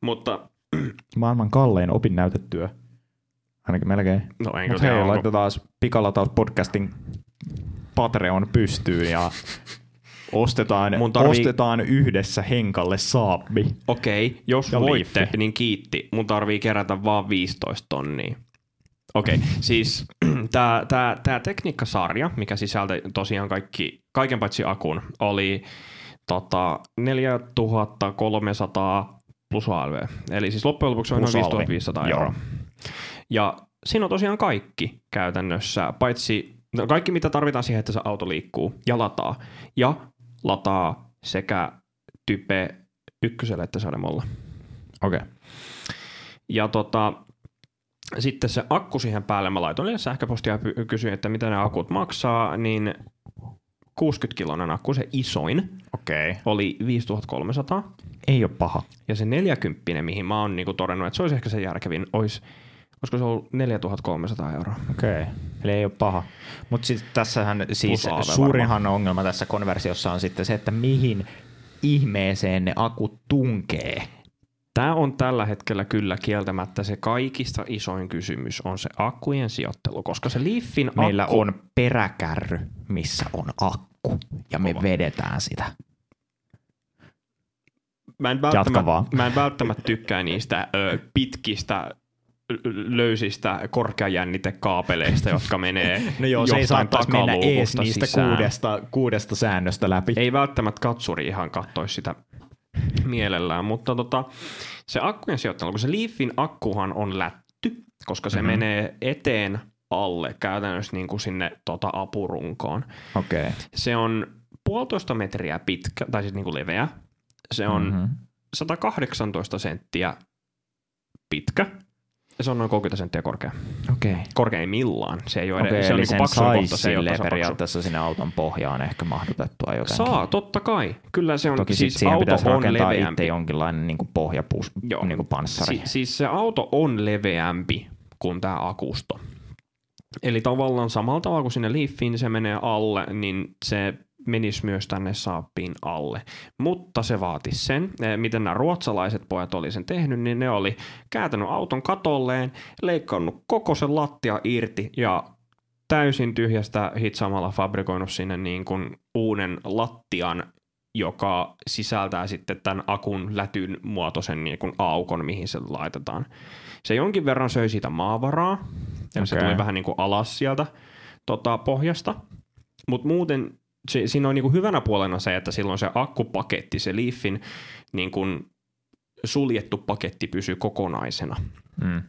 Speaker 2: Mutta
Speaker 1: Maailman kallein opinnäytetyö. Ainakin melkein.
Speaker 2: no en
Speaker 1: Mutta
Speaker 2: kyllä
Speaker 1: hei, laitetaan pikalataus podcastin Patreon pystyyn ja ostetaan,
Speaker 2: Mun tarvii-
Speaker 1: ostetaan yhdessä Henkalle saappi.
Speaker 2: Okei, jos
Speaker 1: Ja
Speaker 2: voitte,
Speaker 1: liiffi.
Speaker 2: niin kiitti. Mun tarvii kerätä vaan 15 tonnia. Okei, siis tämä tää, tää tekniikkasarja, mikä sisältää tosiaan kaikki, kaiken paitsi akun, oli tota, 4300 plus ALV. Eli siis loppujen lopuksi on noin
Speaker 1: Plus alvi.
Speaker 2: 5500
Speaker 1: Joo.
Speaker 2: euroa. Ja siinä on tosiaan kaikki käytännössä, paitsi no kaikki mitä tarvitaan siihen, että se auto liikkuu ja lataa. Ja lataa sekä type ykkösellä että sademolla.
Speaker 1: Okei. Okay.
Speaker 2: Ja tota, sitten se akku siihen päälle, mä laitoin sähköpostia ja kysyin, että mitä ne akut maksaa, niin 60-kiloinen akku, se isoin.
Speaker 1: Okay.
Speaker 2: oli 5300.
Speaker 1: Ei ole paha.
Speaker 2: Ja se 40, mihin mä oon niinku todennut, että se olisi ehkä se järkevin, olisi, olisiko se ollut 4300 euroa.
Speaker 1: Okei. Okay. Eli ei ole paha. Mutta sitten tässähän siis suurinhan ongelma tässä konversiossa on sitten se, että mihin ihmeeseen ne akut tunkee.
Speaker 2: Tämä on tällä hetkellä kyllä kieltämättä se kaikista isoin kysymys on se akkujen sijoittelu, koska se Leafin
Speaker 1: Meillä
Speaker 2: akku,
Speaker 1: on peräkärry, missä on akku, ja me
Speaker 2: Kova.
Speaker 1: vedetään sitä.
Speaker 2: Mä en välttämättä, mä en välttämättä tykkää niistä ö, pitkistä löysistä korkeajännitekaapeista, jotka menee
Speaker 1: No joo, se ei saattaisi mennä ees niistä
Speaker 2: sisään.
Speaker 1: kuudesta, kuudesta säännöstä läpi.
Speaker 2: Ei välttämättä katsuri ihan kattoisi sitä mielellään, mutta tota, se akkujen sijoittelu, kun se Leafin akkuhan on lätty, koska se
Speaker 1: Mhm.
Speaker 2: mm-hmm. menee eteen alle käytännössä niin kuin sinne tota apurunkoon.
Speaker 1: Okay.
Speaker 2: Se on puolitoista metriä pitkä, tai siis niin kuin leveä. Se on
Speaker 1: Mhm.
Speaker 2: 118 senttiä pitkä se on noin 30 senttiä korkea.
Speaker 1: Okei.
Speaker 2: Korkeimmillaan. Se ei ole
Speaker 1: Okei,
Speaker 2: edes, se on niin
Speaker 1: sen
Speaker 2: paksun kohta, se ei ole
Speaker 1: periaatteessa sinne auton pohjaan ehkä mahdutettua jotenkin.
Speaker 2: Saa, totta kai. Kyllä se on,
Speaker 1: Toki
Speaker 2: siis
Speaker 1: siihen
Speaker 2: auto
Speaker 1: pitäisi
Speaker 2: on
Speaker 1: rakentaa
Speaker 2: leveämpi.
Speaker 1: itse jonkinlainen niin pohjapus,
Speaker 2: Joo.
Speaker 1: niin panssari.
Speaker 2: Si- siis se auto on leveämpi kuin tämä akusto. Eli tavallaan samalla tavalla kuin sinne Leafiin se menee alle, niin se menisi myös tänne saappiin alle. Mutta se vaatisi sen, eh, miten nämä ruotsalaiset pojat oli sen tehnyt, niin ne oli kääntänyt auton katolleen, leikannut koko sen lattia irti ja täysin tyhjästä hitsaamalla fabrikoinut sinne niin kuin uuden lattian, joka sisältää sitten tämän akun lätyn muotoisen niin kuin aukon, mihin se laitetaan. Se jonkin verran söi siitä maavaraa, eli se
Speaker 1: Okei.
Speaker 2: tuli vähän niin kuin alas sieltä tota, pohjasta, mutta muuten se, siinä on niin kuin hyvänä puolena se, että silloin se akkupaketti, se Leafin niin kuin suljettu paketti pysyy kokonaisena
Speaker 1: Mm.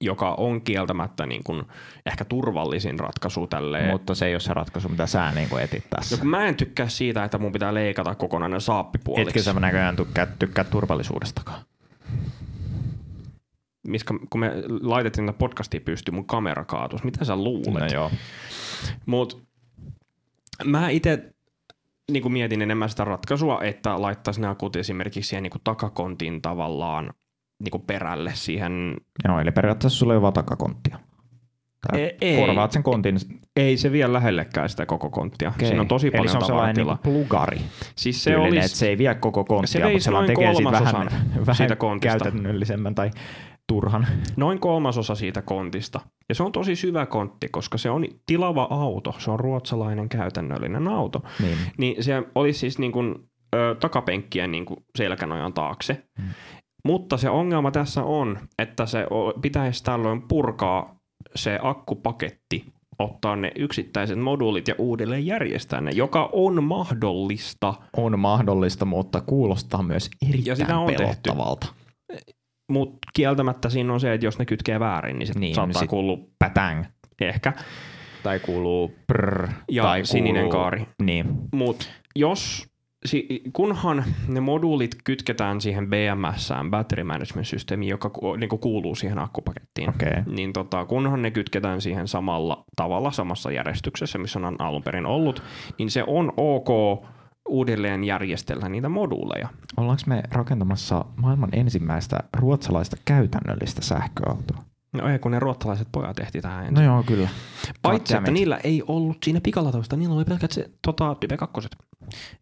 Speaker 2: joka on kieltämättä niin kuin ehkä turvallisin ratkaisu tälle.
Speaker 1: Mutta se ei ole se ratkaisu, mitä sä niin kuin etit tässä.
Speaker 2: No mä en tykkää siitä, että mun pitää leikata kokonainen saappi puoliksi.
Speaker 1: Etkö sä näköjään tykkää, tykkää turvallisuudestakaan?
Speaker 2: Miska, kun me laitettiin tätä podcastia pystyyn, mun kamera kaatus. Mitä sä luulet?
Speaker 1: No joo.
Speaker 2: Mut mä itse niin mietin enemmän sitä ratkaisua, että laittaisi ne akut esimerkiksi siihen niin kuin takakontin tavallaan niin kuin perälle siihen.
Speaker 1: Joo, eli periaatteessa sulla ei ole vaan takakonttia. Tai
Speaker 2: Ei-
Speaker 1: korvaat sen kontin.
Speaker 2: Ei se vie lähellekään sitä koko konttia. Okay. Siinä on tosi paljon
Speaker 1: Eli se on sellainen
Speaker 2: tavaratilaa.
Speaker 1: niin plugari.
Speaker 2: Siis se olisi,
Speaker 1: että se ei vie koko konttia,
Speaker 2: se
Speaker 1: mutta se tekee siitä vähän, vähän
Speaker 2: siitä kontista.
Speaker 1: käytännöllisemmän tai turhan.
Speaker 2: noin kolmasosa siitä kontista. Ja se on tosi syvä kontti, koska se on tilava auto. Se on ruotsalainen käytännöllinen auto.
Speaker 1: Niin.
Speaker 2: Niin se olisi siis niin kuin, ö, takapenkkien niin kuin selkänojan taakse.
Speaker 1: Mm.
Speaker 2: Mutta se ongelma tässä on, että se pitäisi tällöin purkaa se akkupaketti, ottaa ne yksittäiset moduulit ja uudelleen järjestää ne, joka on mahdollista.
Speaker 1: On mahdollista, mutta kuulostaa myös
Speaker 2: Ja
Speaker 1: erittäin
Speaker 2: sitä on tehty. Mutta kieltämättä siinä on se, että jos ne kytkee väärin, niin se
Speaker 1: Niin,
Speaker 2: niin, saattaa
Speaker 1: sit-
Speaker 2: kuulua
Speaker 1: Pätäng.
Speaker 2: ehkä.
Speaker 1: Tai kuuluu prr.
Speaker 2: Ja
Speaker 1: tai
Speaker 2: sininen
Speaker 1: kuuluu,
Speaker 2: kaari.
Speaker 1: Niin.
Speaker 2: Mutta jos, kunhan ne moduulit kytketään siihen BMSään, Battery Management Systemiin, joka niin kuuluu siihen akkupakettiin.
Speaker 1: Okay.
Speaker 2: niin tota, kunhan ne kytketään siihen samalla tavalla, samassa järjestyksessä, missä on alun perin ollut, niin se on ok uudelleen järjestellä niitä moduuleja.
Speaker 1: Ollaanko me rakentamassa maailman ensimmäistä ruotsalaista käytännöllistä sähköautoa?
Speaker 2: No ei, kun ne ruotsalaiset pojat tehtiin tähän ensin.
Speaker 1: No joo, kyllä.
Speaker 2: Paitsi, että niillä ei ollut siinä pikalatoista, niillä oli pelkät se tota, Type 2.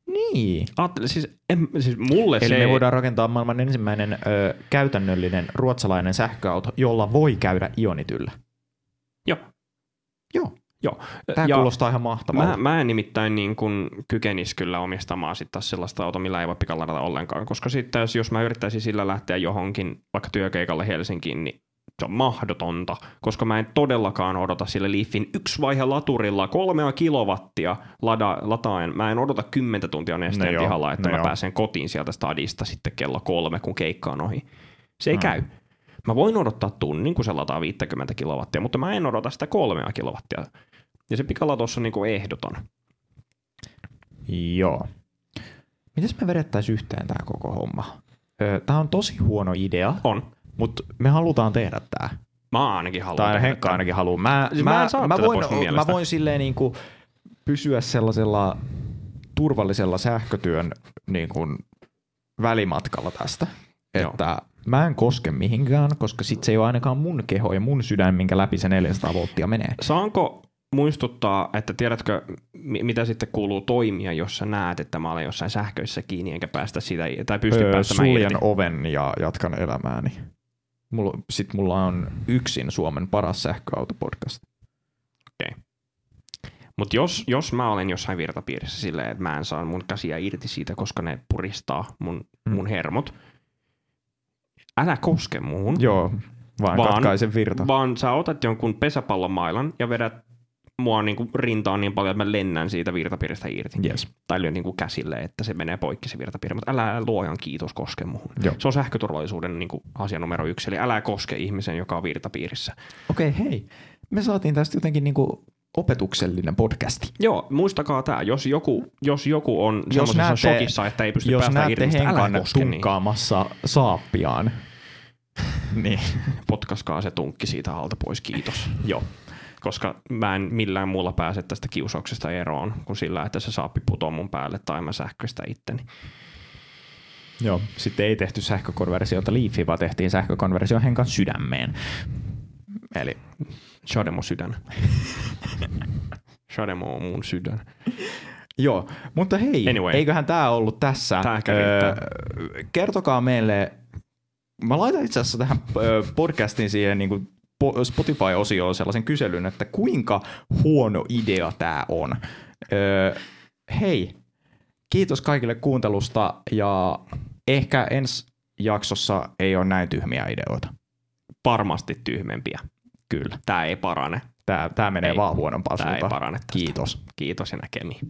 Speaker 1: Niin.
Speaker 2: Aattele, siis, en, siis mulle
Speaker 1: Eli
Speaker 2: se...
Speaker 1: me voidaan rakentaa maailman ensimmäinen ö, käytännöllinen ruotsalainen sähköauto, jolla voi käydä ionityllä.
Speaker 2: Joo.
Speaker 1: Joo.
Speaker 2: Joo.
Speaker 1: Tämä
Speaker 2: Ja-
Speaker 1: kuulostaa ihan mahtavalta.
Speaker 2: Mä, mä en nimittäin niin kuin kykenisi kyllä omistamaan sitten taas sellaista autoa, millä ei voi pikaladata ollenkaan, koska sitten jos, jos mä yrittäisin sillä lähteä johonkin vaikka työkeikalle Helsinkiin, niin se on mahdotonta, koska mä en todellakaan odota sille Leafin yksi vaihe laturilla kolmea kilowattia lada, lataen. Mä en odota kymmentä tuntia nesteen pihalla, että mä
Speaker 1: joo.
Speaker 2: pääsen kotiin sieltä stadista sitten kello kolme, kun keikka on ohi. Se ei
Speaker 1: Hmm.
Speaker 2: käy. Mä voin odottaa tunnin, kun se lataa 50 kilowattia, mutta mä en odota sitä kolmea kilowattia. Ja se pikalatos on niin kuin ehdoton.
Speaker 1: Joo. Mites me vedettäisiin yhteen tämä koko homma? Tämä on tosi huono idea,
Speaker 2: On.
Speaker 1: mutta me halutaan tehdä tämä.
Speaker 2: Mä ainakin haluan
Speaker 1: Tai Henkka ainakin haluaa. Mä,
Speaker 2: Siis mä
Speaker 1: mä,
Speaker 2: en saa
Speaker 1: mä, voin, mä
Speaker 2: mielestä.
Speaker 1: voin silleen niinku pysyä sellaisella turvallisella sähkötyön niin kuin välimatkalla tästä.
Speaker 2: Joo.
Speaker 1: Että mä en koske mihinkään, koska sit se ei ole ainakaan mun keho ja mun sydän, minkä läpi se 400 volttia menee.
Speaker 2: Saanko muistuttaa, että tiedätkö, mi- mitä sitten kuuluu toimia, jos sä näet, että mä olen jossain sähköissä kiinni, enkä päästä sitä, tai pysty
Speaker 1: Öö,
Speaker 2: päästämään
Speaker 1: suljen
Speaker 2: irti.
Speaker 1: oven ja jatkan elämääni. Mulla, sit mulla on yksin Suomen paras sähköautopodcast.
Speaker 2: Mutta jos, jos mä olen jossain virtapiirissä silleen, että mä en saa mun käsiä irti siitä, koska ne puristaa mun,
Speaker 1: Mm.
Speaker 2: mun hermot, älä koske muuhun,
Speaker 1: Joo, vaan,
Speaker 2: Vaan-
Speaker 1: katkaisen virta.
Speaker 2: vaan sä otat jonkun pesäpallomailan ja vedät mua niinku rintaan niin paljon, että mä lennän siitä virtapiiristä irti.
Speaker 1: Yes.
Speaker 2: Tai lyön niinku käsille, että se menee poikki se virtapiiri. Mutta älä luojan kiitos koske muuhun.
Speaker 1: Joo.
Speaker 2: Se on sähköturvallisuuden niinku asia numero yksi. Eli älä koske ihmisen, joka on virtapiirissä.
Speaker 1: Okei, okay, hei. Me saatiin tästä jotenkin niinku opetuksellinen podcasti.
Speaker 2: Joo, muistakaa tämä. Jos joku, jos joku on
Speaker 1: Jos näette-
Speaker 2: shokissa, että ei pysty
Speaker 1: Jos
Speaker 2: päästä irti, älä koske niin.
Speaker 1: tunkkaamassa saappiaan, niin
Speaker 2: Potkaskaa se tunkki siitä alta pois, kiitos.
Speaker 1: joo.
Speaker 2: Koska mä en millään muulla pääse tästä kiusauksesta eroon kuin sillä, että se saappi putoo mun päälle tai mä sähköistä itteni.
Speaker 1: Joo. Sitten ei tehty sähkökonversiota Leafiin, vaan tehtiin sähkökonversio Henkan sydämeen. Eli
Speaker 2: Shademo sydän. Shademo on mun sydän.
Speaker 1: Joo, mutta hei,
Speaker 2: Anyway.
Speaker 1: eiköhän tämä ollut tässä.
Speaker 2: Tää riittää.
Speaker 1: kertokaa meille, mä laitan itse asiassa tähän podcastin siihen niin kuin Spotify-osioon sellaisen kyselyn, että kuinka huono idea tämä on. Ö, hei, kiitos kaikille kuuntelusta ja ehkä ensi jaksossa ei ole näin tyhmiä ideoita.
Speaker 2: Varmasti tyhmempiä.
Speaker 1: Kyllä,
Speaker 2: Tää ei parane.
Speaker 1: tämä, tämä menee
Speaker 2: Ei.
Speaker 1: vaan huonompaan
Speaker 2: Tää ei parane tästä.
Speaker 1: Kiitos.
Speaker 2: Kiitos ja näkemiin.